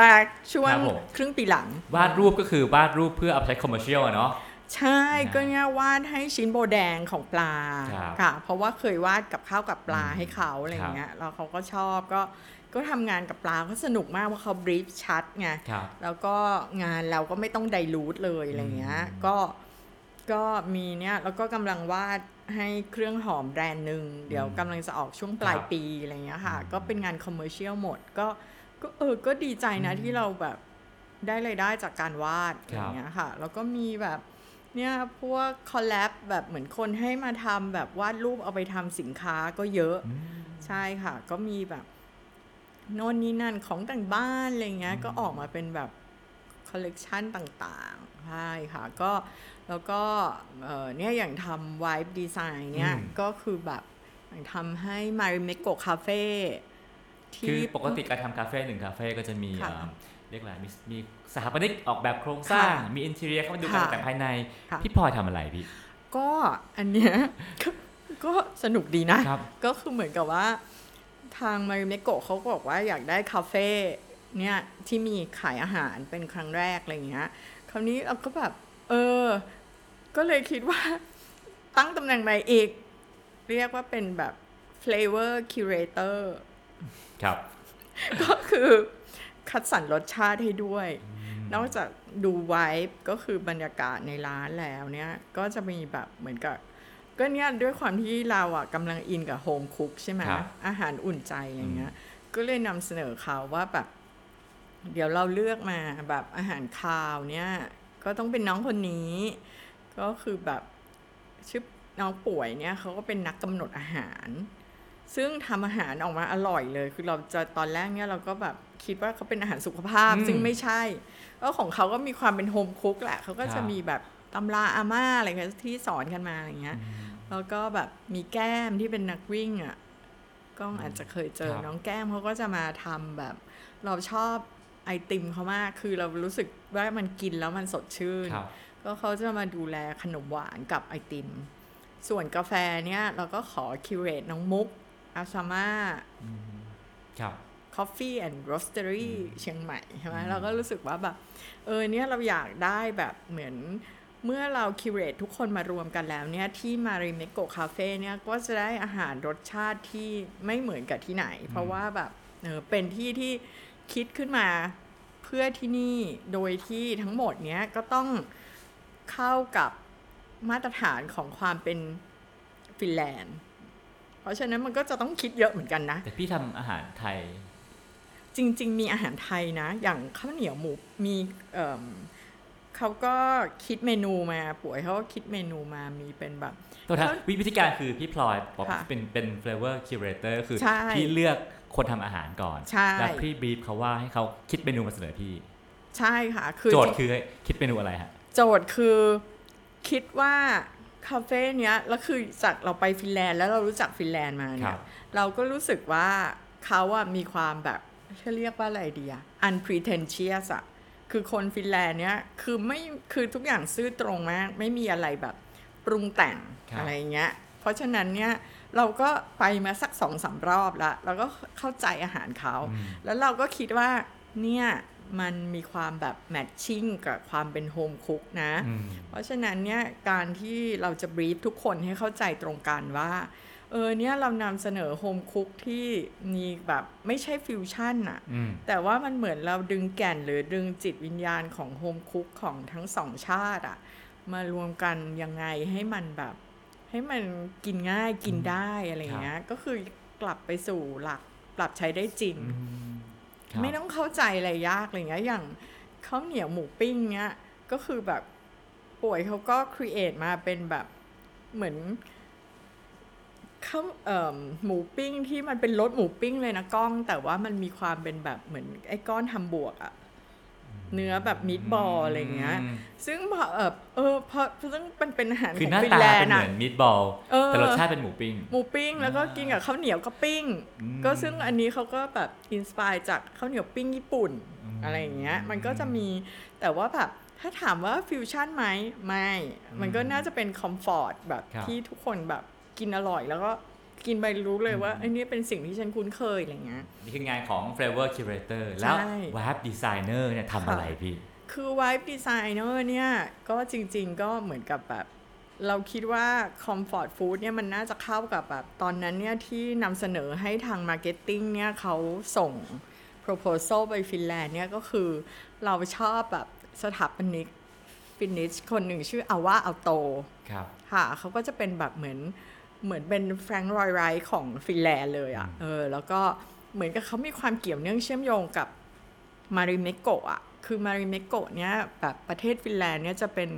มาช่วงครับผมครึ่งปีหลัง วาดรูปก็คือวาดรูปเพื่อเอาไปใช้ commercial อะเนาะ ใช่นะก็เนี่ยวาดให้ชิ้นโบแดงของปลาครับค่ะ เพราะว่าเคยวาดกับข้าวกับปลาอืมให้เขาอะไรเงี้ยแล้วเขาก็ชอบก็ก็ทำงานกับปลาก็สนุกมากเพราะเขา brief ชัดไงครับแล้วก็งานเราก็ไม่ต้องไดรูทเลยอะไรเงี้ยอืมก็ก็มีเนี่ยแล้วก็กำลังวาดให้เครื่องหอมแบรนด์หนึ่งเดี๋ยวกำลังจะออกช่วงปลายปีอะไรเงี้ยค่ะอืมก็เป็นงาน commercial หมด ก็ก็เออก็ดีใจนะที่เราแบบได้รายได้จากการวาดอะไรเงี้ยค่ะ แล้วก็มีแบบ เนี่ยพวก collab แบบเหมือนคนให้มาทำแบบวาดรูปเอาไปทำสินค้าก็เยอะอืมใช่ค่ะ ก็มีแบบโน่นนี่นั่นของแต่งบ้านอะไรเงี้ยอืมก็ออกมาเป็นแบบคอลเลกชันต่างๆ ใช่ค่ะก็แล้วก็เอ่อเนี่ยอย่างทำ vibe design เนี่ยอืมก็คือแบบอย่างทำให้ Marimekko คาเฟ่คือปกติการทำคาเฟ่หนึ่งคาเฟ่ก็จะมีค่ะเอ่อเรียกอะไรมีมี สถาปนิกออกแบบโครงสร้างค่ะมี interior เข้ามาดูค่ะการแต่งภายในค่ะพี่พลอยทำอะไรพี่ ก็อันเนี้ยก็ก็สนุกดีนะครับก็คือเหมือนกับว่า ทางมาริเมโกะเขาก็บอกว่าอยากได้คาเฟ่เนี่ยที่มีขายอาหารเป็นครั้งแรกอะไรเงี้ย คราวนี้เราก็แบบ เออ ก็เลยคิดว่าตั้งตำแหน่งใหม่อีก เรียกว่าเป็นแบบ flavor curator ครับ ก็คือคัดสรรรสชาติให้ด้วย นอกจากดูไวบ์ก็คือบรรยากาศในร้านแล้วเนี่ย ก็จะมีแบบเหมือนกับ ก็เนี่ยด้วยความที่เราอะกำลังอินกับโฮมคุกใช่ไหมครับ อาหารอุ่นใจอะไรเงี้ย ก็เลยนำเสนอเขาว่าแบบ เดี๋ยวเราเลือกมาแบบอาหารคาวเนี่ย ก็ต้องเป็นน้องคนนี้ ก็คือแบบชื่อน้องป่วยเนี่ยเขาก็เป็นนักกำหนดอาหาร ซึ่งทำอาหารออกมาอร่อยเลย คือเราจะตอนแรกเนี่ยเราก็แบบคิดว่าเขาเป็นอาหารสุขภาพอืมซึ่งไม่ใช่ก็ของเขาก็มีความเป็นโฮมคุกแหละเขาก็ครัจะบมีแบบตำราอาม่าอะไรเงี้ยที่สอนกันมาอะไรเงี้ย แล้วก็แบบมีแก้มที่เป็นนักวิ่งอะก้องอาจจะเคยเจอครับน้องแก้มเขาก็จะมาทำแบบ เราชอบไอติมเขามาก คือเรารู้สึกว่ามันกินแล้วมันสดชื่นครับก็เขาจะมาดูแลขนมหวานกับไอติม ส่วนกาแฟเนี่ยเราก็ขอคิวเรตน้องมุก อาซาม่าครับ Coffee and Roastery เชียงใหม่ใช่ไหมอืมเราก็รู้สึกว่าแบบ เออเนี่ยเราอยากได้แบบเหมือนเมื่อเราคิวเรตทุกคนมารวมกันแล้วเนี่ย ที่มาริเมโกคาเฟ่เนี่ย ก็จะได้อาหารรสชาติที่ไม่เหมือนกับที่ไหน เพราะว่าแบบเออเป็นที่ที่คิดขึ้นมาเพื่อที่นี่โดยที่ทั้งหมดเนี้ยก็ต้องเข้ากับมาตรฐานของความเป็นฟินแลนด์ เพราะฉะนั้นมันก็จะต้องคิดเยอะเหมือนกันนะ แต่พี่ทำอาหารไทย จริง ๆ มีอาหารไทยนะ อย่างข้าวเหนียวหมูมีเอิ่มเขาก็คิดเมนูมาป่วยเขาก็คิดเมนูมามีเป็นแบบตัวท้าเขาวิวิธีการคือพี่พลอยบอกค่ะเป็นเป็น flavor curator คือใช่พี่เลือกคนทำอาหารก่อนใช่แล้วพี่บีบเขาว่าให้เขาคิดเมนูมาเสนอพี่ ใช่ค่ะคือโจทย์คือคิดเมนูอะไรฮะโจทย์คือคิดว่า คาเฟ่เนี้ยแล้วคือจากเราไปฟินแลนด์แล้วเรารู้จักฟินแลนด์มาคเนี่รัยบ เราก็รู้สึกว่าเขาอะมีความแบบเขาเรียกว่าอะไรดีอะ unpretentious อะคือคนฟินแลนด์เนี้ยคือไม่คือทุกอย่างซื่อตรงมาก ไม่มีอะไรแบบปรุงแต่งครับ อะไรเงี้ยเพราะฉะนั้นเนี่ยเราก็ไปมาสักสองสามรอบแล้วเราก็เข้าใจอาหารเขาอืมแล้วเราก็คิดว่าเนี่ย มันมีความแบบ matching กับความเป็น home cook นะอืมเพราะฉะนั้นเนี่ยการที่เราจะ brief ทุกคนให้เข้าใจตรงกันว่า เออเนี่ยเรานำเสนอ home cook ที่มีแบบไม่ใช่ฟิวชั่นอะอืมแต่ว่ามันเหมือนเราดึงแก่นหรือดึงจิตวิญญาณของ home cook ของทั้งสองชาติอะมารวมกันยังไงให้มันแบบ ให้มันกินง่ายกินได้อะไรเงี้ยก็คือกลับไปสู่หลักปรับใช้ได้จริงครับ ไม่ต้องเข้าใจอะไรยากอะไรเงี้ยอย่างข้าวเหนียวหมูปิ้งเนี้ยก็คือแบบป๋วยเขาก็ create มาเป็นแบบเหมือนข้าวเอ่อหมูปิ้งที่มันเป็นรสหมูปิ้งเลยนะกล้อง แต่ว่ามันมีความเป็นแบบเหมือนไอ้ก้อนทำบวกอะ เนื้อแบบ meatball อะไรเงี้ยมซึ่งพอเออเออพอซึ่งมันเป็นอาหารคือของหน้าตาเป็นฟินแลนด์เหอะมือน meatball เออแต่รสชาติเป็นหมูปิ้ง หมูปิ้งแล้วก็กินกับข้าวเหนียวก็ปิ้งอืมก็ซึ่งอันนี้เขาก็แบบ inspire จากข้าวเหนียวปิ้งญี่ปุ่นอืมอะไรอย่างเงี้ย มันก็จะมีแต่ว่าแบบถ้าถามว่าฟิวชั่นไหมไม่ มันก็น่าจะเป็น comfort แบบครับที่ทุกคนแบบกินอร่อยแล้วก็ กินไปรู้เลยว่าไอ้นี่เป็นสิ่งที่ฉันคุ้นเคยอะไรเงี้ยนี่คืองานของ flavor curator แล้วใช่ Vibe Designer เนี่ยทำอะไรพี่ คือ Vibe Designer เนี่ย ก็จริง ๆ ก็เหมือนกับแบบ เราคิดว่า Comfort Food เนี่ยมันน่าจะเข้ากับแบบ ตอนนั้นเนี่ยที่นำเสนอให้ทาง Marketing เนี่ยเขาส่ง Proposal ไปฟินแลนด์เนี่ยก็คือเราชอบแบบสถาปนิก Finnish คนหนึ่งชื่อ Alvar Aalto ครับ ค่ะ เขาก็จะเป็นแบบเหมือน เหมือนเป็น Frank Lloyd Wright ของฟินแลนด์เลยอะ่ะอืมเออแล้วก็เหมือนกับเขามีความเกี่ยวเนื่องเชื่อมโยงกับ Marimekko อะคือ Marimekko เนี่ยแบบประเทศฟินแลนด์เนี่ยจะเป็น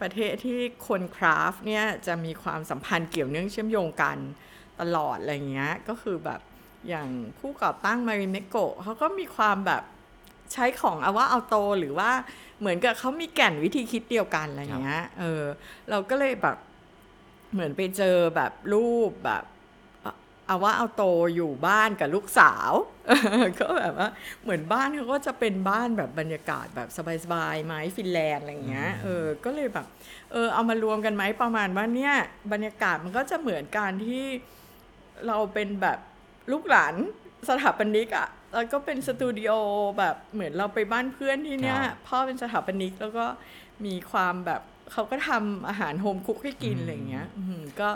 ประเทศที่คน craft เนี่ยจะมีความสัมพันธ์เกี่ยวเนื่องเชื่อมโยงกันตลอดอะไรเงี้ยก็คือแบบอย่างผู้ก่อตั้ง Marimekko เขาก็มีความแบบใช้ของอาว่าเอาโตหรือว่าเหมือนกับเขามีแก่นวิธีคิดเดียวกันอะไรเงี้ยเออเราก็เลยแบบ เหมือนไปเจอแบบรูปแบบเอาเอาว่าเอาโตอยู่บ้านกับลูกสาว ก็แบบว่าเหมือนบ้านเขาก็จะเป็นบ้านแบบบรรยากาศแบบสบายๆไม้ฟินแลนด์อะไรอย่างเงี้ยเออก็เลยแบบเออเอามารวมกันไหมประมาณว่าเนี่ยบรรยากาศมันก็จะเหมือนการที่เราเป็นแบบลูกหลานสถาปนิกอะแล้วก็เป็นสตูดิโอแบบเหมือนเราไปบ้านเพื่อนที่เนี้ยครับพ่อเป็นสถาปนิกแล้วก็มีความแบบ เขาก็ทำอาหาร home cook ให้กินอืมอะไรอย่างเงี้ยอืมก็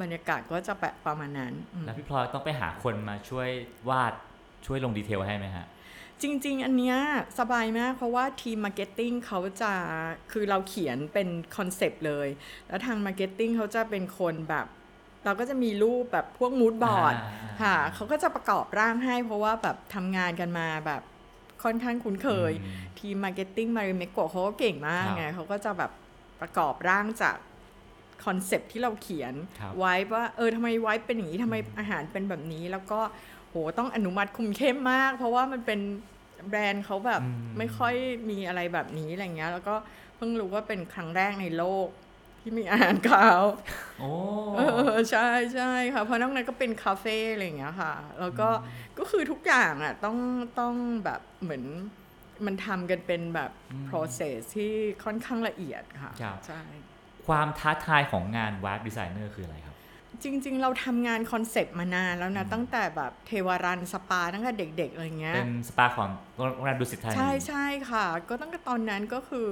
บรรยากาศก็จะแบบประมาณนั้นอืมแล้วพี่พลอยต้องไปหาคนมาช่วยวาดช่วยลง detail ให้ไหมฮะ จริง ๆ อันเนี้ยสบายมาก เพราะว่าทีม marketing เขาจะคือเราเขียนเป็น concept เลย แล้วทาง marketing เขาจะเป็นคนแบบเราก็จะมีรูปแบบพวก mood board อ่าค่ะเขาก็จะประกอบร่างให้ เพราะว่าแบบทำงานกันมาแบบค่อนข้างคุ้นเคยอืมทีม marketing Marimekko เขาก็เก่งมากครับไงเขาก็จะแบบ ประกอบร่างจาก concept ที่เราเขียนครับไว้ว่าเออทำไมไว้เป็นอย่างนี้ทำไมอาหารเป็นแบบนี้ แล้วก็โหต้องอนุมัติคุมเข้มมาก เพราะว่ามันเป็นแบรนด์เขาแบบอืมไม่ค่อยมีอะไรแบบนี้อะไรเงี้ย แล้วก็เพิ่งรู้ว่าเป็นครั้งแรกในโลกที่มีอาหารคาวโอ้เออใช่ใช่ค่ะเพราะนอกนั้นก็เป็นคาเฟ่อะไรอย่างเงี้ยค่ะ แล้วก็ก็คือทุกอย่างอะต้องต้องแบบเหมือน มันทำกันเป็นแบบ process ที่ค่อนข้างละเอียดค่ะครับใช่ความท้าทายของงานวาร์ d ดีไซเนอร์คืออะไรครับ จริง ๆ เราทำงาน concept มานานแล้วนะ ตั้งแต่แบบเทวารัณย์สปาตั้งแต่เด็ก ๆ อะไรเงี้ย เป็นสปาของโรงแรมดุสิตธานีใช่ใช่ค่ะ ก็ตั้งแต่ตอนนั้นก็คือ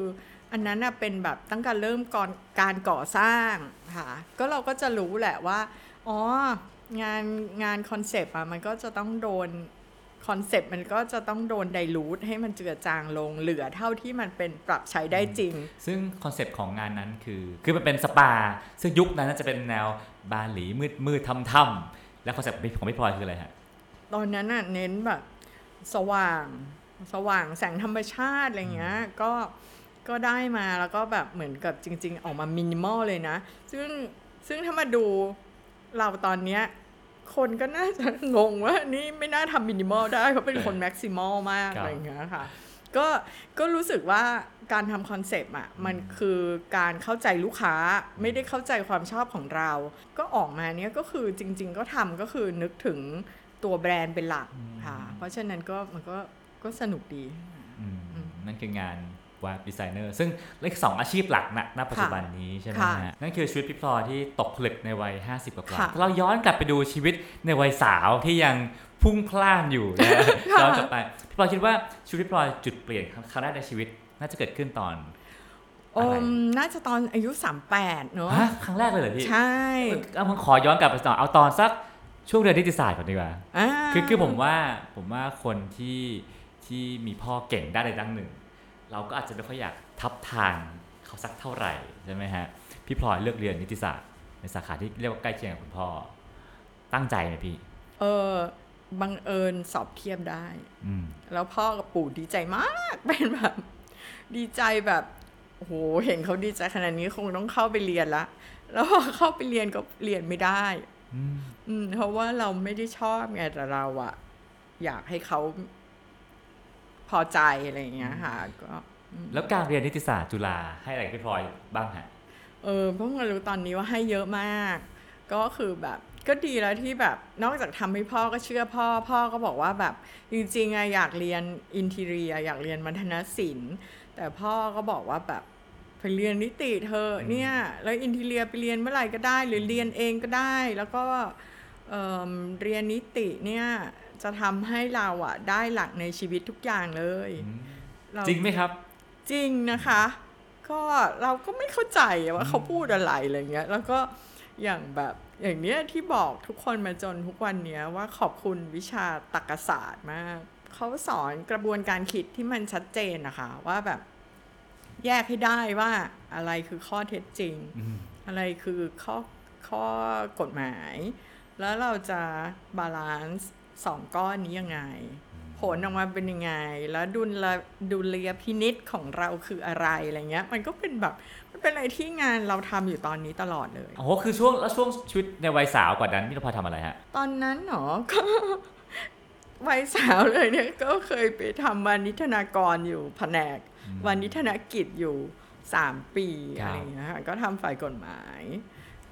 อันนั้นน่ะเป็นแบบตั้งแต่เริ่มก่อนการก่อสร้างค่ะ ก็เราก็จะรู้แหละว่า อ๋องานงาน concept อะมันก็จะต้องโดน concept มันก็จะต้องโดน dilute ให้มันเจือจางลงเหลือเท่าที่มันเป็นปรับใช้ได้จริง ซึ่ง concept ของงานนั้นคือ คือมันเป็นสปา ซึ่งยุคนั้นน่าจะเป็นแนวบาหลีมืดมืดทำถ้ำๆแล้ว concept ของพี่พลอยคืออะไรฮะ ตอนนั้นน่ะเน้นแบบสว่าง สว่างแสงธรรมชาติอะไรเงี้ย ก็ก็ได้มาแล้วก็แบบเหมือนกับจริง ๆ ออกมามินิมอลเลยนะ ซึ่งซึ่งถ้ามาดูเราตอนเนี้ย คนก็น่าจะงงว่านี่ไม่น่าทำมินิมอลได้เขาเป็นคน maximal มากครับอะไรเงี้ยค่ะก็ก็รู้สึกว่าการทำ concept อะมันคือการเข้าใจลูกค้าไม่ได้เข้าใจความชอบของเรา ก็ออกมาเนี้ยก็คือจริง ๆ ก็ทำก็คือนึกถึงตัวแบรนด์เป็นหลักค่ะ เพราะฉะนั้นก็มันก็ก็สนุกดีอืมนั่นคืองาน วาร์ d ดีไซเนอร์ซึ่งเลขสองอาชีพหลักณณปัจจุบันนี้ใช่ไหมค่ะฮะนั่นคือชีวิตพี่พลอยที่ตกผลึกในวัย 50 กว่าค่ะๆถ้าเราย้อนกลับไปดูชีวิตในวัยสาวที่ยังพุ่งพล่านอยู่นะย้อนกลับไปพี่พลอยคิดว่าชีวิตพี่พลอยจุดเปลี่ยนครั้งแรกในชีวิตน่าจะเกิดขึ้นตอนออะไรมน่าจะตอนอายุ 38 เนอะฮะครั้งแรกเลยเหรอพี่ ใช่เอาผมขอย้อนกลับไปต่อเอาตอนสักช่วงเรียนนิติศาสตร์ก่อนดีกว่าอ่าคือคือผมว่าผมว่าคนที่ที่มีพ่อเก่งด้านใดด้านหนึ่ง เราก็อาจจะไม่ค่อยอยากทับทางเขาสักเท่าไหร่ใช่ไหมฮะพี่พลอยเลือกเรียนนิติศาสตร์ ในสาขาที่เรียกว่าใกล้เคียงกับคุณพ่อ ตั้งใจไหมพี่ เออบังเอิญสอบเทียบได้อืมแล้วพ่อกับปู่ดีใจมากเป็นแบบ ดีใจแบบโอ้โหเห็นเขาดีใจขนาดนี้คงต้องเข้าไปเรียนละ แล้วพอเข้าไปเรียนก็เรียนไม่ได้อืมอืมเพราะว่าเราไม่ได้ชอบไงแต่เราอะอยากให้เขา พอใจอะไรอย่างเงี้ยค่ะก็แล้วการเรียนนิติศาสตร์จุฬาให้อะไรกับพี่พลอยบ้างฮะเออเพิ่งมารู้ตอนนี้ว่าให้เยอะมาก ก็คือแบบก็ดีแล้วที่แบบนอกจากทำให้พ่อก็เชื่อพ่อ พ่อก็บอกว่าแบบจริงๆอะอยากเรียนอินทีเรีย อยากเรียนมัธนศิลป์ แต่พ่อก็บอกว่าแบบไปเรียนนิติเธอะเนี่ย แล้วอินทีเรียไปเรียนเมื่อไหร่ก็ได้ หรือเรียนเองก็ได้ แล้วก็ เอิ่มเรียนนิติเนี่ยจะทำให้เราอะได้หลักในชีวิตทุกอย่างเลยเราจริงไหมครับ จริงนะคะ ก็เราก็ไม่เข้าใจว่าเขาพูดอะไรอะไรเงี้ย แล้วก็อย่างแบบอย่างเนี้ยที่บอกทุกคนมาจนทุกวันเนี้ยว่าขอบคุณวิชาตรรกศาสตร์มาก เขาสอนกระบวนการคิดที่มันชัดเจนนะคะว่าแบบแยกให้ได้ว่าอะไรคือข้อเท็จจริงอืมอะไรคือข้อข้อกฎหมาย แล้วเราจะ balance สองก้อนนี้ยังไง ผลออกมาเป็นยังไง แล้วดุลละดุลยพินิจของเราคืออะไรอะไรเงี้ย มันก็เป็นแบบมันเป็นอะไรที่งานเราทำอยู่ตอนนี้ตลอดเลยโอ้โหคือช่วงแล้วช่วงชีวิตในวัยสาวกว่านั้นพี่พลอยทำอะไรฮะ ตอนนั้นหนอก็วัยสาวเลยเนี่ยก็เคยไปทำวานิธนากรอยู่แผนกวานิธนกิจอยู่สามปีครับอะไรเงี้ยค่ะก็ทำฝ่ายกฎหมาย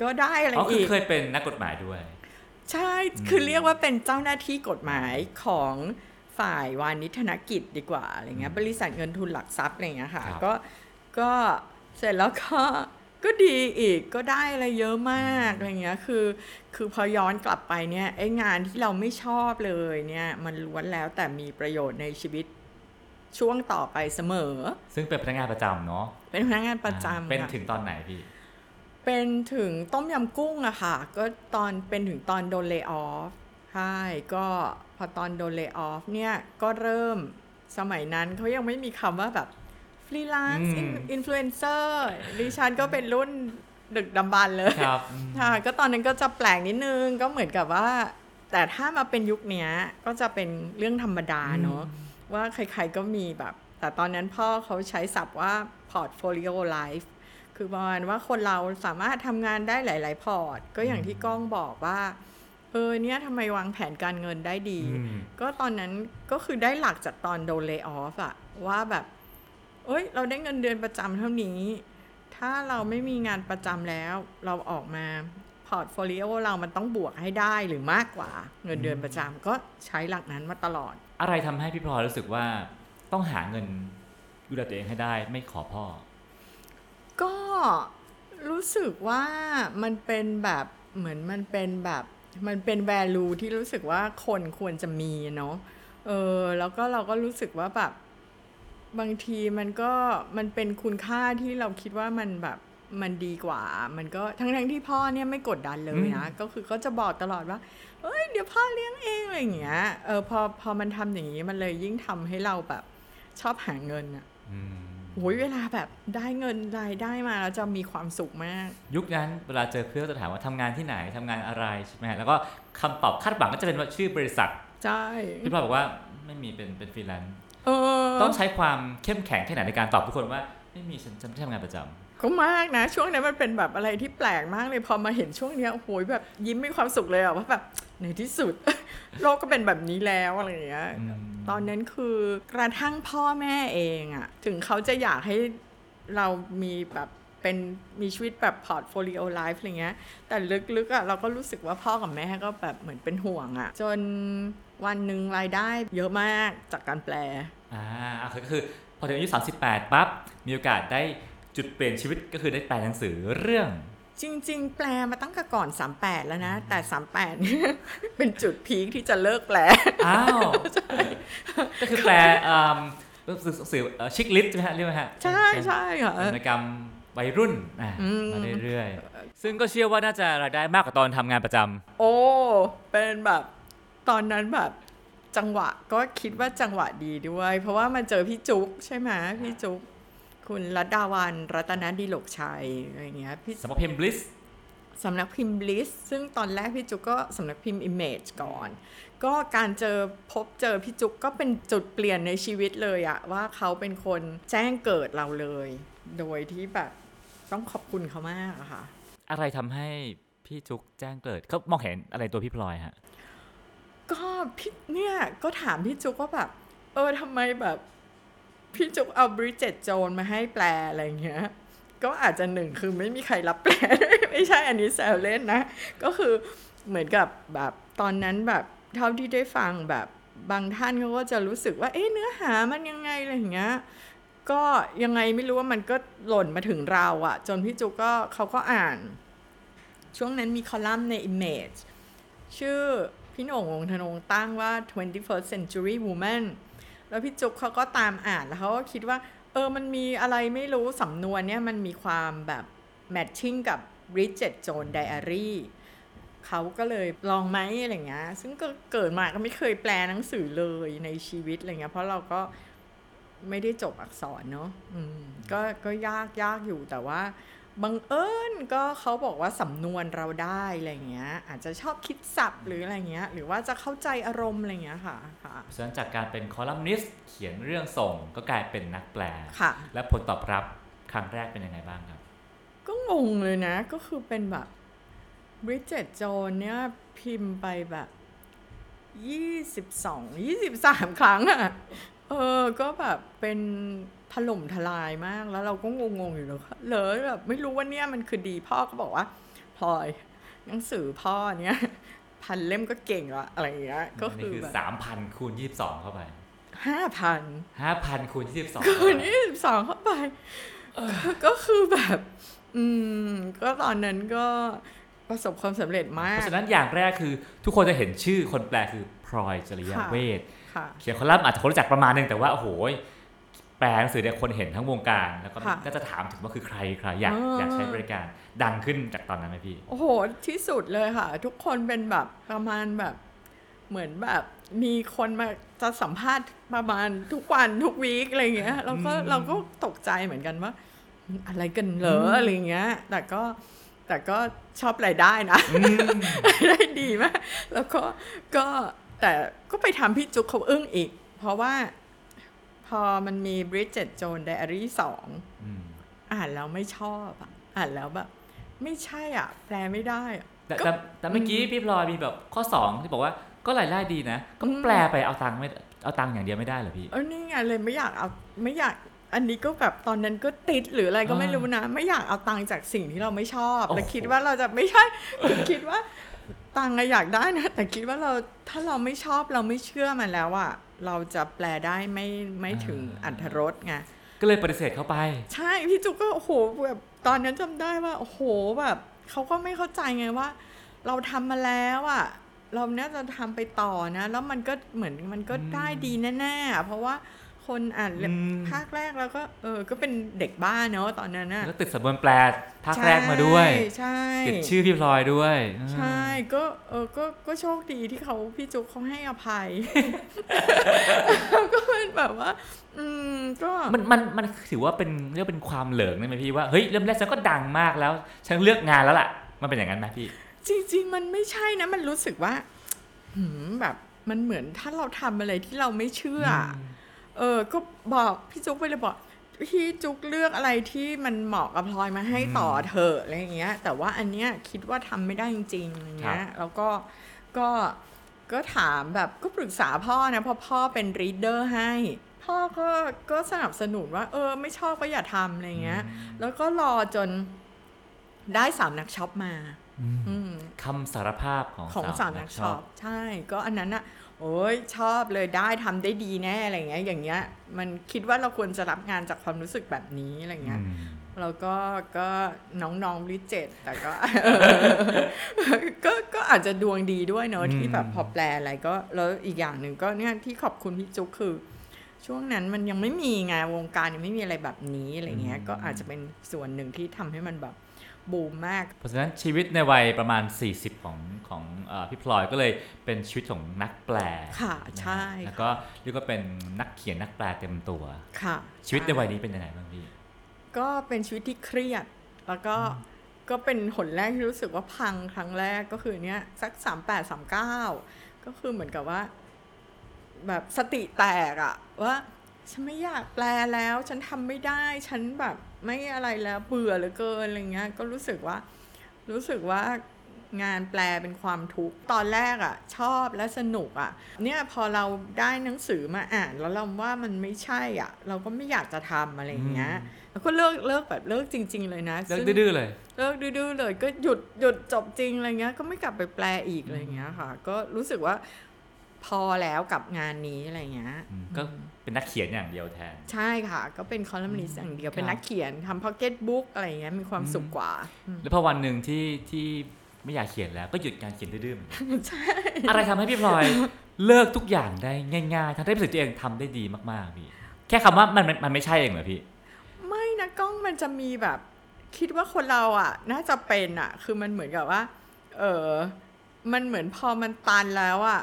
ก็ได้อะไรอ๋อคืออีกเคยเป็นนักกฎหมายด้วย ใช่ คือเรียกว่าเป็นเจ้าหน้าที่กฎหมายของฝ่ายวานิธนกิจดีกว่าอะไรเงี้ยบริษัทเงินทุนหลักทรัพย์อะไรเงี้ยค่ะครับก็ก็เสร็จแล้วก็ก็ดีอีกก็ได้อะไรเยอะมากอะไรเงี้ยคือ คือพอย้อนกลับไปเนี่ยไอ้งานที่เราไม่ชอบเลยเนี่ยมันล้วนแล้วแต่มีประโยชน์ในชีวิตช่วงต่อไปเสมอ ซึ่งเป็นพนักงานประจำเนาะเป็นพนักงานประอ่าจำเป็นค่ะถึงตอนไหนพี่ เป็นถึงต้มยำกุ้งอะค่ะ ก็ตอนเป็นถึงตอนโดนเล y o ออฟใช่ก็พอตอนโดนเล y o ออฟเนี่ย ก็เริ่มสมัยนั้นเขายังไม่มีคำว่าแบบฟรีแลนซ์อืมอินฟลูเอนเซอร์ดิฉันก็เป็นรุ่นดึกดำบรรพ์เลยครับค่ะก็ตอนนั้นก็จะแปลกนิดนึงก็เหมือนกับว่า แต่ถ้ามาเป็นยุคเนี้ยก็จะเป็นเรื่องธรรมดาเนอะว่าใครๆก็มีแบบ แต่ตอนนั้นพ่อเขาใช้ศัพท์ว่า portfolio life คือประมาณว่าคนเราสามารถทำงานได้หลาย ๆ พอร์ต ก็อย่างที่ก้องบอกว่า เออเนี่ยทำไมวางแผนการเงินได้ดีอืมก็ตอนนั้นก็คือได้หลักจากตอนโดนเล y o ออฟอะว่าแบบ เอ้ย เราได้เงินเดือนประจำเท่านี้ ถ้าเราไม่มีงานประจำแล้วเราออกมา portfolio เรามันต้องบวกให้ได้หรือมากกว่าเงินเดือนประจำก็ใช้หลักนั้นมาตลอด อะไรทำให้พี่พลอยรู้สึกว่าต้องหาเงินดูแลตัวเองให้ได้ไม่ขอพ่อ ก็รู้สึกว่ามันเป็นแบบเหมือนมันเป็นแบบมันเป็น value ที่รู้สึกว่าคนควรจะมีเนาะเออแล้วก็เราก็รู้สึกว่าแบบบางทีมันก็มันเป็นคุณค่าที่เราคิดว่ามันแบบมันดีกว่า มันก็ทั้งทั้งๆที่พ่อเนี่ยไม่กดดันเลยนะ ก็คือก็จะบอกตลอดว่า เอ้ยเดี๋ยวพ่อเลี้ยงเองอะไรอย่างเงี้ย เออพอพอมันทำอย่างนี้มันเลยยิ่งทำให้เราแบบชอบหาเงินอะอืม โอ้ยเวลาแบบได้เงินรายได้มาแล้วจะมีความสุขมาก ยุคนั้นเวลาเจอเพื่อนจะถามว่าทำงานที่ไหนทำงานอะไรใช่ไหมฮะแล้วก็คำตอบคาดหวังก็จะเป็นว่าชื่อบริษัทใช่พี่พลอยบอกว่าไม่มีเป็นเป็นฟรีแลนซ์เออต้องใช้ความเข้มแข็งแค่ไหนในการตอบทุกคนว่า ไม่มีฉันฉันไม่ทำงานประจำ ก็มากนะ ช่วงนั้นมันเป็นแบบอะไรที่แปลกมากเลยพอมาเห็นช่วงเนี้ยโอ้โหแบบยิ้มมีความสุขเลยอะว่าแบบในที่สุด โลกก็เป็นแบบนี้แล้วอะไรอย่างเงี้ยอืมตอนนั้นคือกระทั่งพ่อแม่เองอะถึงเขาจะอยากให้เรามีแบบเป็นมีชีวิตแบบ portfolio life อะไรเงี้ย แต่ลึกๆอะเราก็รู้สึกว่าพ่อกับแม่ก็แบบเหมือนเป็นห่วงอะจนวันหนึ่งรายได้เยอะมากจากการแปลอ่าก็คือพอถึงอายุ38ปั๊บมีโอกาสได้ จุดเปลี่ยนชีวิตก็คือได้แปลหนังสือเรื่อง จริง ๆ แปลมาตั้งแต่ก่อน 38 แล้วนะ แต่ 38เนี่ยเป็นจุดพีคที่จะเลิกแปลอ้าวก็คือแปลอืมหนังสือหนังสือชิคลิสใช่ไหมฮะเรียกว่าฮะใช่ใช่ค่ะวรรณกรรมวัยรุ่นอะอืมมาเรื่อยๆ ซึ่งก็เชื่อว่าน่าจะรายได้มากกว่าตอนทำงานประจำโอ้ เป็นแบบตอนนั้นแบบจังหวะก็คิดว่าจังหวะดีด้วย เพราะว่ามาเจอพี่จุ๊กใช่ไหมพี่จุ๊ก คุณรัตดาวันรัตนดีหลกชัยอะไรอย่างเงี้ยพี่สำหรับเพมบลิสสำนักพิมพ์บลิสซึ่งตอนแรกพี่จุกก็สำนักพิมพ์ Image ก่อน ก็การเจอพบเจอพี่จุกก็เป็นจุดเปลี่ยนในชีวิตเลยอะว่าเขาเป็นคนแจ้งเกิดเราเลย โดยที่แบบต้องขอบคุณเขามากอะค่ะ อะไรทำให้พี่จุกแจ้งเกิดเขามองเห็นอะไรตัวพี่พลอยฮะก็พี่เนี่ยก็ถามพี่จุกว่าแบบเออทำไมแบบ พี่จุกเอาบริเจตโจนมาให้แปลอะไรเงี้ย ก็อาจจะหนึ่งคือไม่มีใครรับแปล ไม่ใช่อันนี้แซวเล่นนะ ก็คือเหมือนกับแบบตอนนั้นแบบเท่าที่ได้ฟังแบบบางท่านเขาก็จะรู้สึกว่าเอ๊ะเนื้อหามันยังไงอะไรอย่างเงี้ยก็ยังไงไม่รู้ว่ามันก็หล่นมาถึงเราอะจนพี่จุกก็เขาก็อ่าน ช่วงนั้นมีคอลัมน์ใน Image ชื่อพี่หน่งวงธนงตั้งว่า 21st century woman แล้วพี่จุกเขาก็ตามอ่านแล้วเขาก็คิดว่า เออมันมีอะไรไม่รู้สำนวนเนี่ยมันมีความแบบแมทชิ่งกับ Bridget Jones Diary เขาก็เลยลองไหมอะไรเงี้ย ซึ่งก็เกิดมาก็ไม่เคยแปลหนังสือเลยในชีวิตอะไรเงี้ย เพราะเราก็ไม่ได้จบอักษรเนาะก็ก็ยากยากอยู่แต่ว่า บังเอิญก็เขาบอกว่าสำนวนเราได้อะไรเงี้ย อาจจะชอบคิดศัพท์หรืออะไรเงี้ย หรือว่าจะเข้าใจอารมณ์อะไรเงี้ยค่ะค่ะเพราะฉะนั้นจากการเป็นคอลัมนิสต์เขียนเรื่องส่งก็กลายเป็นนักแปลค่ะ และผลตอบรับครั้งแรกเป็นยังไงบ้างครับ ก็งงเลยนะ ก็คือเป็นแบบบริ d เจตโจนเนี่ยพิมพ์ไปแบบยี่สิบสองยี่สิบสามครั้งอะเออ ก็แบบเป็น ถล่มทลายมากแล้วเราก็งงๆอยู่แล้วเลยแบบไม่รู้ว่าเนี่ยมันคือดีพ่อก็บอกว่าพลอยหนังสือพ่อเนี่ยพันเล่มก็เก่งละอะไรอย่างเงี้ยก็นี่คือคือแบบ3,000คูณ22เข้าไปห้าพัน5,000คูณ22คูณยี่สิบสองเข้าไปก็คือแบบออืม ก็ตอนนั้นก็ประสบความสำเร็จมาเพกราะฉะนั้นอย่างแรกคือ ทุกคนจะเห็นชื่อคนแปลคือพลอยจริยค่ะเวทค่ะเขียนคอลัมน์อาจจะคนรู้จักประมาณนึงแต่ว่าโอ้โห แปลหนังสือเนี่ยคนเห็นทั้งวงการ แล้วก็ค่ะ ก็จะถามถึงว่าคือใครใครอยากอ่าอยากใช้บริการดังขึ้นจากตอนนั้นไหมพี่ โอ้โห ที่สุดเลยค่ะ ทุกคนเป็นแบบประมาณแบบเหมือนแบบมีคนมาจะสัมภาษณ์ประมาณทุกวันทุกวีคอะไรเงี้ยเราก็อืม เราก็ตกใจเหมือนกันว่า อะไรกันเหรออะไรเงี้ย แต่ก็แต่ก็ชอบรายได้นะ ได้ดีมาก แล้วก็ก็แต่ก็ไปทำพี่จุ๊กเขาอึ้งอีก เพราะว่า พอมันมี Bridget Jones Diary สองอืมอ่านแล้วไม่ชอบอะอ่านแล้วแบบ ไม่ใช่อะ แปลไม่ได้อะแต่ก็แต่แต่เมื่อกี้พี่พลอยมีแบบข้อสองที่บอกว่าก็รายได้ดีนะก็อืมแปลไปเอาตังค์ไม่เอาตังค์อย่างเดียวไม่ได้เหรอพี่เออนี่ไงเลยไม่อยากเอาไม่อยากอันนี้ก็แบบตอนนั้นก็ติดหรืออะไรก็ไม่อ่ารู้รู้นะ ไม่อยากเอาตังค์จากสิ่งที่เราไม่ชอบโอ้โหแล้วคิดว่าเราจะไม่ใช่คือคิดว่าตังค์อะอยากได้นะแต่คิดว่าเราถ้าเราไม่ชอบเราไม่เชื่อมันแล้วอะ เราจะแปลได้ไม่ไม่ถึงอัธรสไงก็เลยปฏิเสธเข้าไป ใช่พี่จุกก็โอ้โหแบบตอนนั้นจำได้ว่าโอ้โหแบบเขาก็ไม่เข้าใจไงว่า เราทำมาแล้วอะเราน่าจะทำไปต่อนะ แล้วมันก็เหมือนมันก็ได้ดีแน่ๆอะเพราะว่า คนอ่านอืม ภาคแรกแล้วก็ เออ ก็เป็นเด็กบ้าเนอะตอนนั้นน่ะแล้วติดสำนวนแปลภาคแรกมาด้วย ใช่ติดชื่อพี่พลอยด้วยใช่ก็เออก็ก็โชคดีที่เขาพี่จุกเขาให้อภัย ก็เป็นแบบว่า อืมก็มันมันมันถือว่าเป็นเรียกเป็นความเหลิงได้ไหมพี่ว่าเฮ้ยเริ่มแรกฉันก็ดังมากแล้ว ฉันเลือกงานแล้วล่ะ มันเป็นอย่างนั้นไหมพี่ จริง ๆ มันไม่ใช่นะ มันรู้สึกว่า หืมแบบมันเหมือนถ้าเราทำอะไรที่เราไม่เชื่ออ เออ ก็บอกพี่จุ๊กไปเลยบอกพี่จุ๊กเลือกอะไรที่มันเหมาะกับพลอยมาให้ต่อเถอะอะไรอย่างเงี้ย แต่ว่าอันเนี้ยคิดว่าทำไม่ได้จริงๆอย่างเงี้ย แล้วก็ก็ก็ถามแบบก็ปรึกษาพ่อนะเพราะพ่อเป็น reader ให้ พ่อก็ก็สนับสนุนว่า เออ ไม่ชอบก็อย่าทำอะไรเงี้ย แล้วก็รอจนได้สามนักช็อปมาอืมคำสารภาพของของสามนักช็อปใช่ ก็อันนั้นอะ โอ้ยชอบเลยได้ทำได้ดีแน่อะไรเงี้ย อย่างเงี้ย มันคิดว่าเราควรจะรับงานจากความรู้สึกแบบนี้อะไรเงี้ยอืมแล้วก็ก็น้องๆริเจตแต่ก็ก็ก็อาจจะดวงดีด้วยเนอะอืมที่แบบพอแปลอะไรก็แล้วอีกอย่างหนึ่งก็เนี่ยที่ขอบคุณพี่จุ๊กคือ ช่วงนั้นมันยังไม่มีไงวงการยังไม่มีอะไรแบบนี้อะไรเงี้ย ก็อาจจะเป็นส่วนหนึ่งที่ทำให้มันแบบ บูมมาก เพราะฉะนั้นชีวิตในวัยประมาณ 40 ของของเอ่อพี่พลอยก็เลยเป็นชีวิตของนักแปลค่ะใช่นะฮะแล้วก็เรียกว่าเป็นนักเขียนนักแปลเต็มตัวค่ะ ชีวิตในวัยนี้เป็นยังไงบ้างพี่ ก็เป็นชีวิตที่เครียด แล้วก็ก็เป็นหนแรกที่รู้สึกว่าพังครั้งแรกก็คือเนี้ยสักสามแปดสามเก้าก็คือเหมือนกับว่า แบบสติแตกอะว่า ฉันไม่อยากแปลแล้ว ฉันทำไม่ได้ฉันแบบ ไม่อะไรแล้วเบื่อเหลือเกินอะไรเงี้ยก็รู้สึกว่า รู้สึกว่างานแปลเป็นความทุกข์ตอนแรกอะ่ะ ชอบและสนุกอะ่ะ เนี่ยพอเราได้หนังสือมาอ่าน แล้วเราว่ามันไม่ใช่อะ เราก็ไม่อยากจะทำอะไรอย่างเงี้ยแล้วก็เลิกเลิกแบบเลิกจริง ๆ เลยนะเลิกซึ่งดื้อๆเลย เลิกดื้อๆเลยก็หยุดหยุดจบจริงอะไรเงี้ยก็ไม่กลับไปแปลอีกอะไรเงี้ยค่ะ ก็รู้สึกว่า พอแล้วกับงานนี้อะไรเงี้ยอืมก็เป็นนักเขียนอย่างเดียวแทน ใช่ค่ะ ก็เป็นคอลัมนิสต์อย่างเดียวเป็นครับนักเขียนทำพ็อกเก็ตบุ๊กอะไรเงี้ยมีความสุขกว่าอืมแล้วพอวันหนึ่งที่ที่ไม่อยากเขียนแล้วก็หยุดการเขียนดื้อๆเหมือนกันใช่อะไรทำให้พี่พลอยเลิกทุกอย่างได้ง่ายๆทั้งที่รู้สึกตัวเองทำได้ดีมากๆพี่แค่คำว่ามันมันมันไม่ใช่เองเหรอพี่ ไม่นะกล้องมันจะมีแบบ คิดว่าคนเราอะ น่าจะเป็นอะ คือมันเหมือนกับว่า เออมันเหมือนพอมันตันแล้วอะ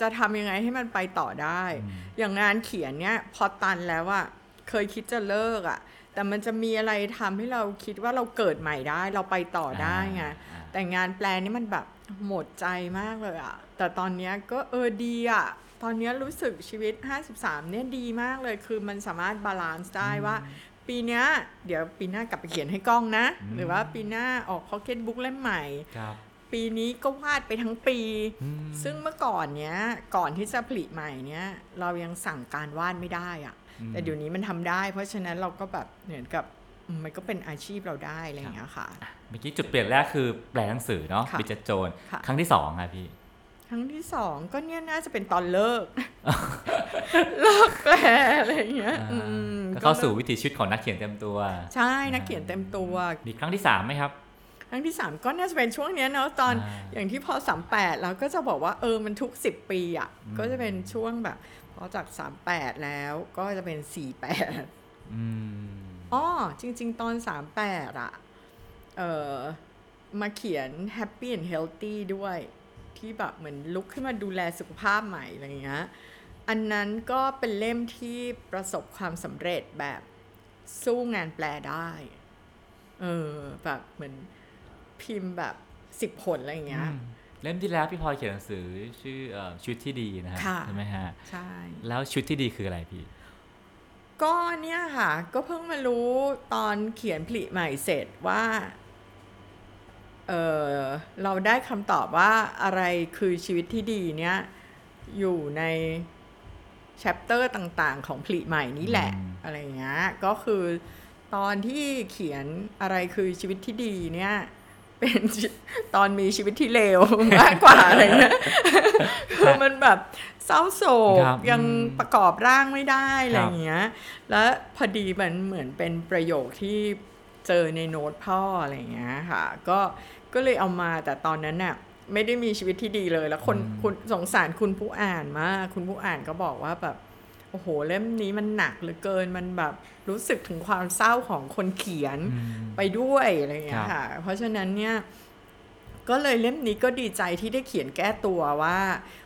จะทำยังไงให้มันไปต่อได้ อย่างงานเขียนเนี้ยพอตันแล้วอะเคยคิดจะเลิกอะแต่มันจะมีอะไรทำให้เราคิดว่าเราเกิดใหม่ได้ เราไปต่อได้ไงอ่าแต่งานแปลนี่มันแบบหมดใจมากเลยอะแต่ตอนเนี้ยก็เออดีอะตอนเนี้ยรู้สึกชีวิต 53 เนี่ยดีมากเลยคือมันสามารถ balance ได้ว่า ปีเนี้ยเดี๋ยวปีหน้ากลับไปเขียนให้ก้องนะ หรือว่าปีหน้าออกพ็อกเก็ตบุ๊กเล่มใหม่ครับ ปีนี้ก็วาดไปทั้งปีอืมซึ่งเมื่อก่อนเนี้ย ก่อนที่จะผลิใหม่เนี้ย เรายังสั่งการวาดไม่ได้อะแต่เดี๋ยวนี้มันทำได้ เพราะฉะนั้นเราก็แบบเหมือนกับอืมมันก็เป็นอาชีพเราได้อะไรอย่างเงี้ยค่ะ เมื่อกี้จุดเปลี่ยนแรกคือแปลหนังสือเนาะค่ะบิจโจนค่ะครั้งที่สองครับพี่ ครั้งที่สองก็เนี่ยน่าจะเป็นตอนเลิก เลิกแปลอะไรอย่างเงี้ยอ่าอืมก็เข้าสู่วิถีชีวิตของนักเขียนเต็มตัว ใช่ นักเขียนเต็มตัว มีครั้งที่สามไหมครับ ครั้งที่สามก็น่าจะเป็นช่วงเนี้ยเนาะตอนอ่าอย่างที่พอสามแปดเราก็จะบอกว่าเออมันทุกสิบปีอะอืมก็จะเป็นช่วงแบบพอจากสามแปดแล้วก็จะเป็นสี่แปดอืมอ๋อจริง ๆ ตอนสามแปดอะเออมาเขียน Happy and Healthy ด้วยที่แบบเหมือนลุกขึ้นมาดูแลสุขภาพใหม่อะไรอย่างเงี้ยอันนั้นก็เป็นเล่มที่ประสบความสำเร็จแบบสู้งานแปลได้ เออแบบเหมือน พิมพ์แบบสิบผลอะไรอย่างเงี้ยอืมเล่มที่แล้วพี่พลอยเขียนหนังสือชื่อเอ่อชุดที่ดีนะฮะค่ะใช่ไหมฮะใช่แล้วชุดที่ดีคืออะไรพี่ก็เนี่ยค่ะ ก็เพิ่งมารู้ตอนเขียนผลิใหม่เสร็จว่าเออเราได้คำตอบว่าอะไรคือชีวิตที่ดีเนี่ยอยู่ในแชปเตอร์ต่างๆ ของผลิใหม่นี้แหละอืมอะไรอย่างเงี้ยก็คือตอนที่เขียนอะไรคือชีวิตที่ดีเนี่ย เป็นชีตอนมีชีวิตที่เลวมากกว่าอะไรเงี้ยคือมันแบบเศร้าโศกครับยังอืมประกอบร่างไม่ได้อะไรครับอย่างเงี้ย แล้วพอดีมันเหมือนเป็นประโยคที่เจอในโน้ตพ่ออะไรอย่างเงี้ยค่ะ ก็ก็เลยเอามาแต่ตอนนั้นน่ะไม่ได้มีชีวิตที่ดีเลย แล้วคนคุณสงสารคุณผู้อ่านมาก คุณผู้อ่านก็บอกว่าแบบ โอ้โห เล่มนี้มันหนักเหลือเกินมันแบบรู้สึกถึงความเศร้าของคนเขียนอืมไปด้วยอะไรอย่างเงี้ครัยบค่ะ เพราะฉะนั้นเนี่ยก็เลยเล่มนี้ก็ดีใจที่ได้เขียนแก้ตัวว่า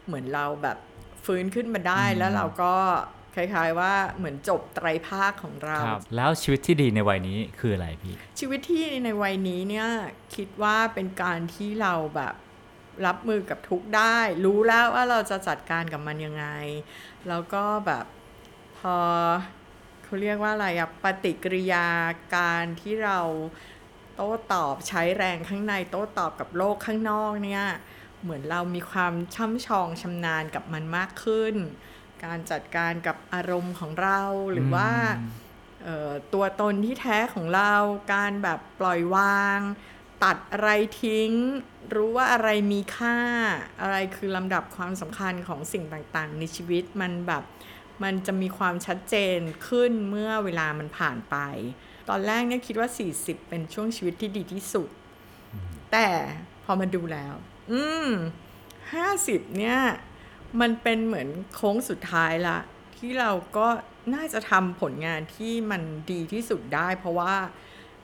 เหมือนเราแบบฟื้นขึ้นมาได้แล้วเราก็คล้ายๆว่าเหมือนจบไตรภาคของเราครับแล้วชีวิตที่ดีในวัยนี้คืออะไรพี่ ชีวิตที่ในวัยนี้เนี่ยคิดว่าเป็นการที่เราแบบรับมือกับทุกข์ได้ รู้แล้วว่าเราจะจัดการกับมันยังไง แล้วก็แบบพอ เขาเรียกว่าอะไรอะปฏิกิริยาการที่เราโต้ตอบใช้แรงข้างในโต้ตอบกับโลกข้างนอกเนี่ยเหมือนเรามีความช่ำชองชำนาญกับมันมากขึ้น การจัดการกับอารมณ์ของเราหรือว่าเอ่อตัวตนที่แท้ของเราการแบบปล่อยวาง ตัดอะไรทิ้ง รู้ว่าอะไรมีค่า อะไรคือลำดับความสำคัญของสิ่งต่างๆ ในชีวิตมันแบบ มันจะมีความชัดเจนขึ้นเมื่อเวลามันผ่านไป ตอนแรกเนี่ยคิดว่า 40 เป็นช่วงชีวิตที่ดีที่สุด แต่พอมาดูแล้ว อืม50เนี่ยมันเป็นเหมือนโค้งสุดท้ายละ ที่เราก็น่าจะทำผลงานที่มันดีที่สุดได้ เพราะว่า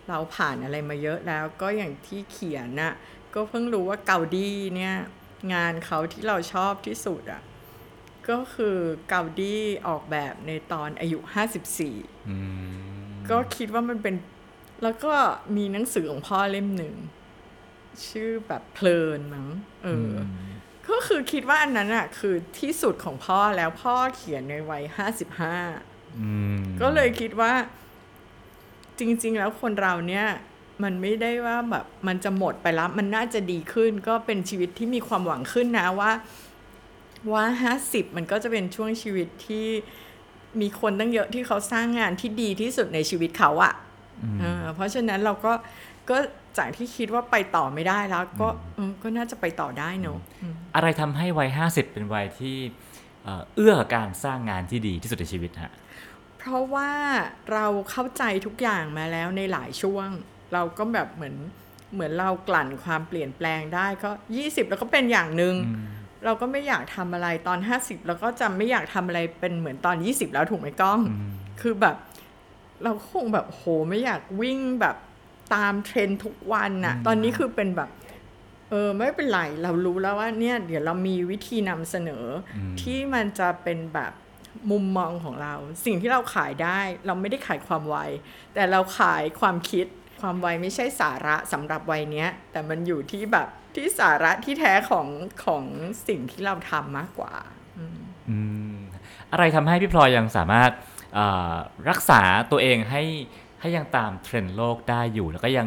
เราผ่านอะไรมาเยอะแล้ว ก็อย่างที่เขียนน่ะก็เพิ่งรู้ว่าเกาดีเนี่ย งานเขาที่เราชอบที่สุดอะ ก็คือเกาดีออกแบบในตอนอายุ 54อืมก็คิดว่ามันเป็น แล้วก็มีหนังสือของพ่อเล่มหนึ่ง ชื่อแบบเพลินมั้งเอออก็คือคิดว่าอันนั้นอะคือที่สุดของพ่อแล้วพ่อเขียนในวัยห้าสิบห้าอืมก็เลยคิดว่า จริง ๆ แล้วคนเราเนี่ยมันไม่ได้ว่าแบบมันจะหมดไปแล้ว มันน่าจะดีขึ้น ก็เป็นชีวิตที่มีความหวังขึ้นนะว่า ว่าห้าสิบมันก็จะเป็นช่วงชีวิตที่มีคนตั้งเยอะที่เขาสร้างงานที่ดีที่สุดในชีวิตเขาอะอืมเออเพราะฉะนั้นเราก็ก็จากที่คิดว่าไปต่อไม่ได้แล้ว ก็เออก็น่าจะไปต่อได้เนอะอืมอะไรทำให้วัยห้าสิบเป็นวัยที่เอ่อเอื้อกับการสร้างงานที่ดีที่สุดในชีวิตฮะเพราะว่าเราเข้าใจทุกอย่างมาแล้วในหลายช่วง เราก็แบบเหมือนเหมือนเรากลั่นความเปลี่ยนแปลงได้ก็ 20 แล้วก็เป็นอย่างหนึง่ง เราก็ไม่อยากทำอะไรตอน 50แล้วก็จะไม่อยากทำอะไรเป็นเหมือนตอน 20 แล้วถูกไหมก้อง คือแบบ เราคงแบบโหไม่อยากวิ่งแบบตามเทรนด์ทุกวันน่ะ ตอนนี้คือเป็นแบบ เออไม่เป็นไร เรารู้แล้วว่าเนี่ย เดี๋ยวเรามีวิธีนำเสนออมที่มันจะเป็นแบบมุมมองของเรา สิ่งที่เราขายได้ เราไม่ได้ขายความไว แต่เราขายความคิดความไวไม่ใช่สาระสำหรับวัยเนี้ย แต่มันอยู่ที่แบบ ที่สาระที่แท้ของของสิ่งที่เราทำมากกว่าอืมอะไรทำให้พี่พลอยยังสามารถเอ่อรักษาตัวเองให้ให้ยังตามเทรนด์โลกได้อยู่ แล้วก็ยัง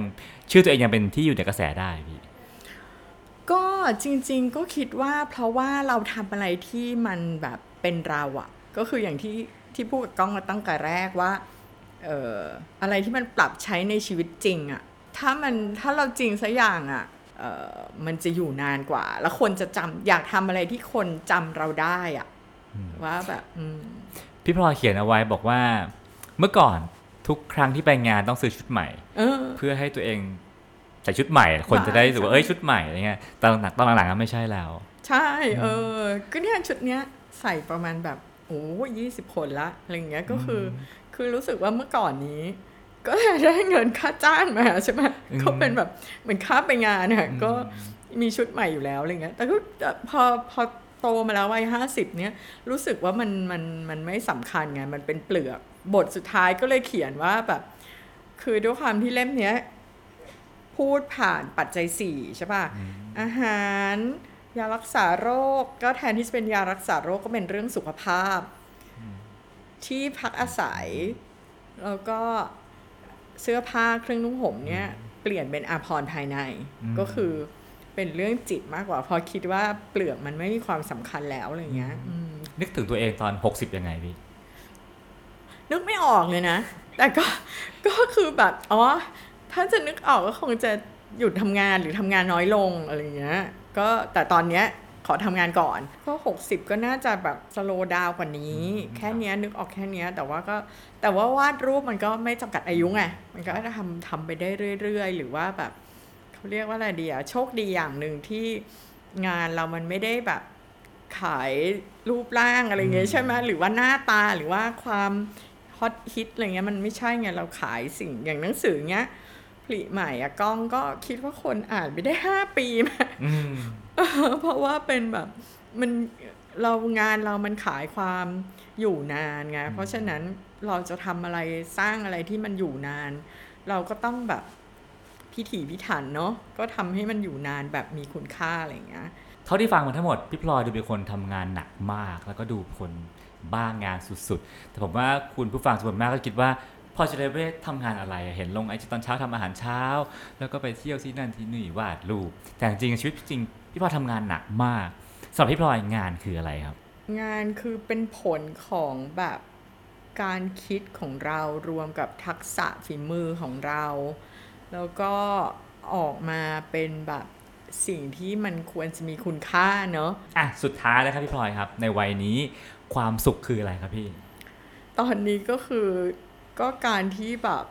ชื่อตัวเองยังเป็นที่อยู่ในกระแสได้พี่ก็จริง ๆ ก็คิดว่าเพราะว่าเราทำอะไรที่มันแบบเป็นเราอะก็คืออย่างที่ที่พูดกับก้องมาตั้งแต่แรกว่าเอ่ออะไรที่มันปรับใช้ในชีวิตจริงอะถ้ามันถ้าเราจริงสักอย่างอะเอ่อ มันจะอยู่นานกว่า แล้วคนจะจำอยากทำอะไรที่คนจำเราได้อะว่าแบบอืมพี่พลอยเขียนเอาไว้บอกว่า เมื่อก่อนทุกครั้งที่ไปงานต้องซื้อชุดใหม่เออเพื่อให้ตัวเองใส่ชุดใหม่ คนจะได้รู้สึกว่าใช่เอ้ยชุดใหม่อะไรเงี้ยตอนหลังตอนหลังๆก็ไม่ใช่แล้ว ใช่ เออก็เนี่ยชุดเนี้ยใส่ประมาณแบบโอ้ยี่สิบคนละอะไรอย่างเงี้ยก็คืออคือรู้สึกว่าเมื่อก่อนนี้ ก็ได้เงินค่าจ้างมาใช่ไหมอืมก็เป็นแบบเหมือนค่าไปงานเนี่ยอืมก็มีชุดใหม่อยู่แล้วอะไรเงี้ย แต่ก็แต่พอพอโตมาแล้ววัยห้าสิบเนี้ยรู้สึกว่ามันมันมันไม่สำคัญไงมันเป็นเปลือกบทสุดท้ายก็เลยเขียนว่าแบบ คือด้วยความที่เล่มเนี้ย พูดผ่านปัจจัยสี่ใช่ป่ะ อาหารยารักษาโรค ก็แทนที่จะเป็นยารักษาโรคก็เป็นเรื่องสุขภาพ ที่พักอาศัย แล้วก็ เสื้อผ้าเครื่องนุ่งห่มเนี่ยเปลี่ยนเป็นอาภรณ์ภายในอืมก็คือเป็นเรื่องจิตมากกว่าเพอคิดว่าเปลือกมันไม่มีความสำคัญแล้วอะไรเงี้ยอืมนึกถึงตัวเองตอน60ยังไงพี่นึกไม่ออกเลยนะ แต่ก็ก็คือแบบอ๋อถ้าจะนึกออกก็คงจะหยุดทำงานหรือทำงานน้อยลงอะไรเงี้ย ก็แต่ตอนเนี้ย ขอทำงานก่อนก็หกสิบก็น่าจะแบบสโลดาวกว่านี้ แค่เนี้ยนึกออกแค่เนี้ยแต่ว่าก็แต่ว่าวาดรูปมันก็ไม่จำกัดอายุไงมันก็ทำทำไปได้เรื่อย ๆ หรือว่าแบบเขาเรียกว่าอะไรดีอะโชคดีอย่างหนึ่งที่งานเรามันไม่ได้แบบขายรูปร่างอะไรเงี้ยใช่ไหมหรือว่าหน้าตาหรือว่าความฮอตฮิตอะไรเงี้ยมันไม่ใช่ไงเราขายสิ่งอย่างหนังสือเงี้ย ผลิใหม่อะกล้องก็คิดว่าคนอ่านไปได้ห้าปีมาอืมเพราะว่าเป็นแบบมันเรางานเรามันขายความอยู่นานไงเพราะฉะนั้นเราจะทำอะไรสร้างอะไรที่มันอยู่นาน เราก็ต้องแบบพิถีพิถันเนาะก็ทำให้มันอยู่นานแบบมีคุณค่าอะไรอย่างเงี้ยเท่าที่ฟังมาทั้งหมดพี่พลอยดูเป็นคนทำงานหนักมาก แล้วก็ดูเป็นคนบ้างานสุดๆ แต่ผมว่าคุณผู้ฟังส่วนมากก็คิดว่า พอจะได้ไปทำงานอะไร เห็นลงไอจีตอนเช้าทำอาหารเช้า แล้วก็ไปเที่ยวที่นั่นที่นี่วาดรูป แต่จริงๆชีวิตจริงพี่พลอยทำงานหนักมากสำหรับพี่พลอยงานคืออะไรครับ งานคือเป็นผลของแบบการคิดของเรารวมกับทักษะฝีมือของเรา แล้วก็ออกมาเป็นแบบสิ่งที่มันควรจะมีคุณค่าเนอะอะสุดท้ายแล้วครับพี่พลอยครับ ในวัยนี้ความสุขคืออะไรครับพี่ ตอนนี้ก็คือ ก็การที่แบบ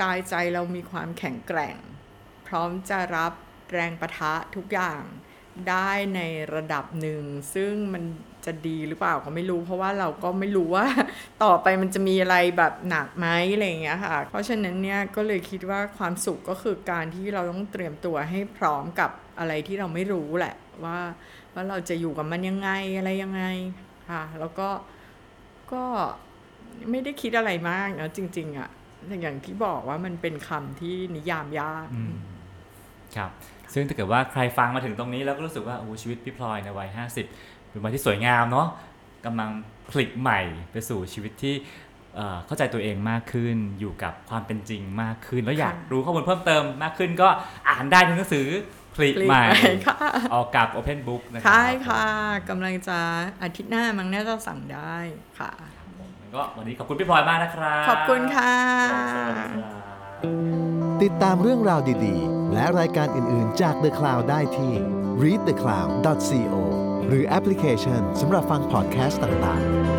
กายใจเรามีความแข็งแกร่ง พร้อมจะรับแรงประทะทุกอย่างได้ในระดับหนึ่ง ซึ่งมันจะดีหรือเปล่าก็ไม่รู้ เพราะว่าเราก็ไม่รู้ว่าต่อไปมันจะมีอะไรแบบหนักไหมอะไรอย่างเงี้ยค่ะ เพราะฉะนั้นเนี่ยก็เลยคิดว่าความสุขก็คือการที่เราต้องเตรียมตัวให้พร้อมกับอะไรที่เราไม่รู้แหละว่าว่าเราจะอยู่กับมันยังไงอะไรยังไงค่ะ แล้วก็ก็ ไม่ได้คิดอะไรมากนะจริง ๆอะ่ะอย่างที่บอกว่ามันเป็นคำที่นิยามยากอืมครับ ซึ่งถ้าเกิดว่าใครฟังมาถึงตรงนี้แล้วก็รู้สึกว่าโอ้โหชีวิตพี่พลอยในวัย 50 เป็นวัยที่สวยงามเนาะกำลังพลิกใหม่ไปสู่ชีวิตที่เอ่อเข้าใจตัวเองมากขึ้นอยู่กับความเป็นจริงมากขึ้น แล้วอยากรู้ข้อมูลเพิ่มเติมมากขึ้นก็อ่านได้ในหนังสือพลิกปลีกใหม่ไปค่ะออกกับ Open Book นะครัใช่ค่ะกำลังจะอาทิตย์หน้ามั้งน่าจะสั่งได้ค่ะ ก็วันนี้ขอบคุณพี่พลอยมากนะครับขอบคุณค่ะสวัสดีครับติดตามเรื่องราวดีๆ และรายการอื่นๆจาก The Cloud ได้ที่ readthecloud.co หรือแอปพลิเคชันสำหรับฟังพอดแคสต์ต่างๆ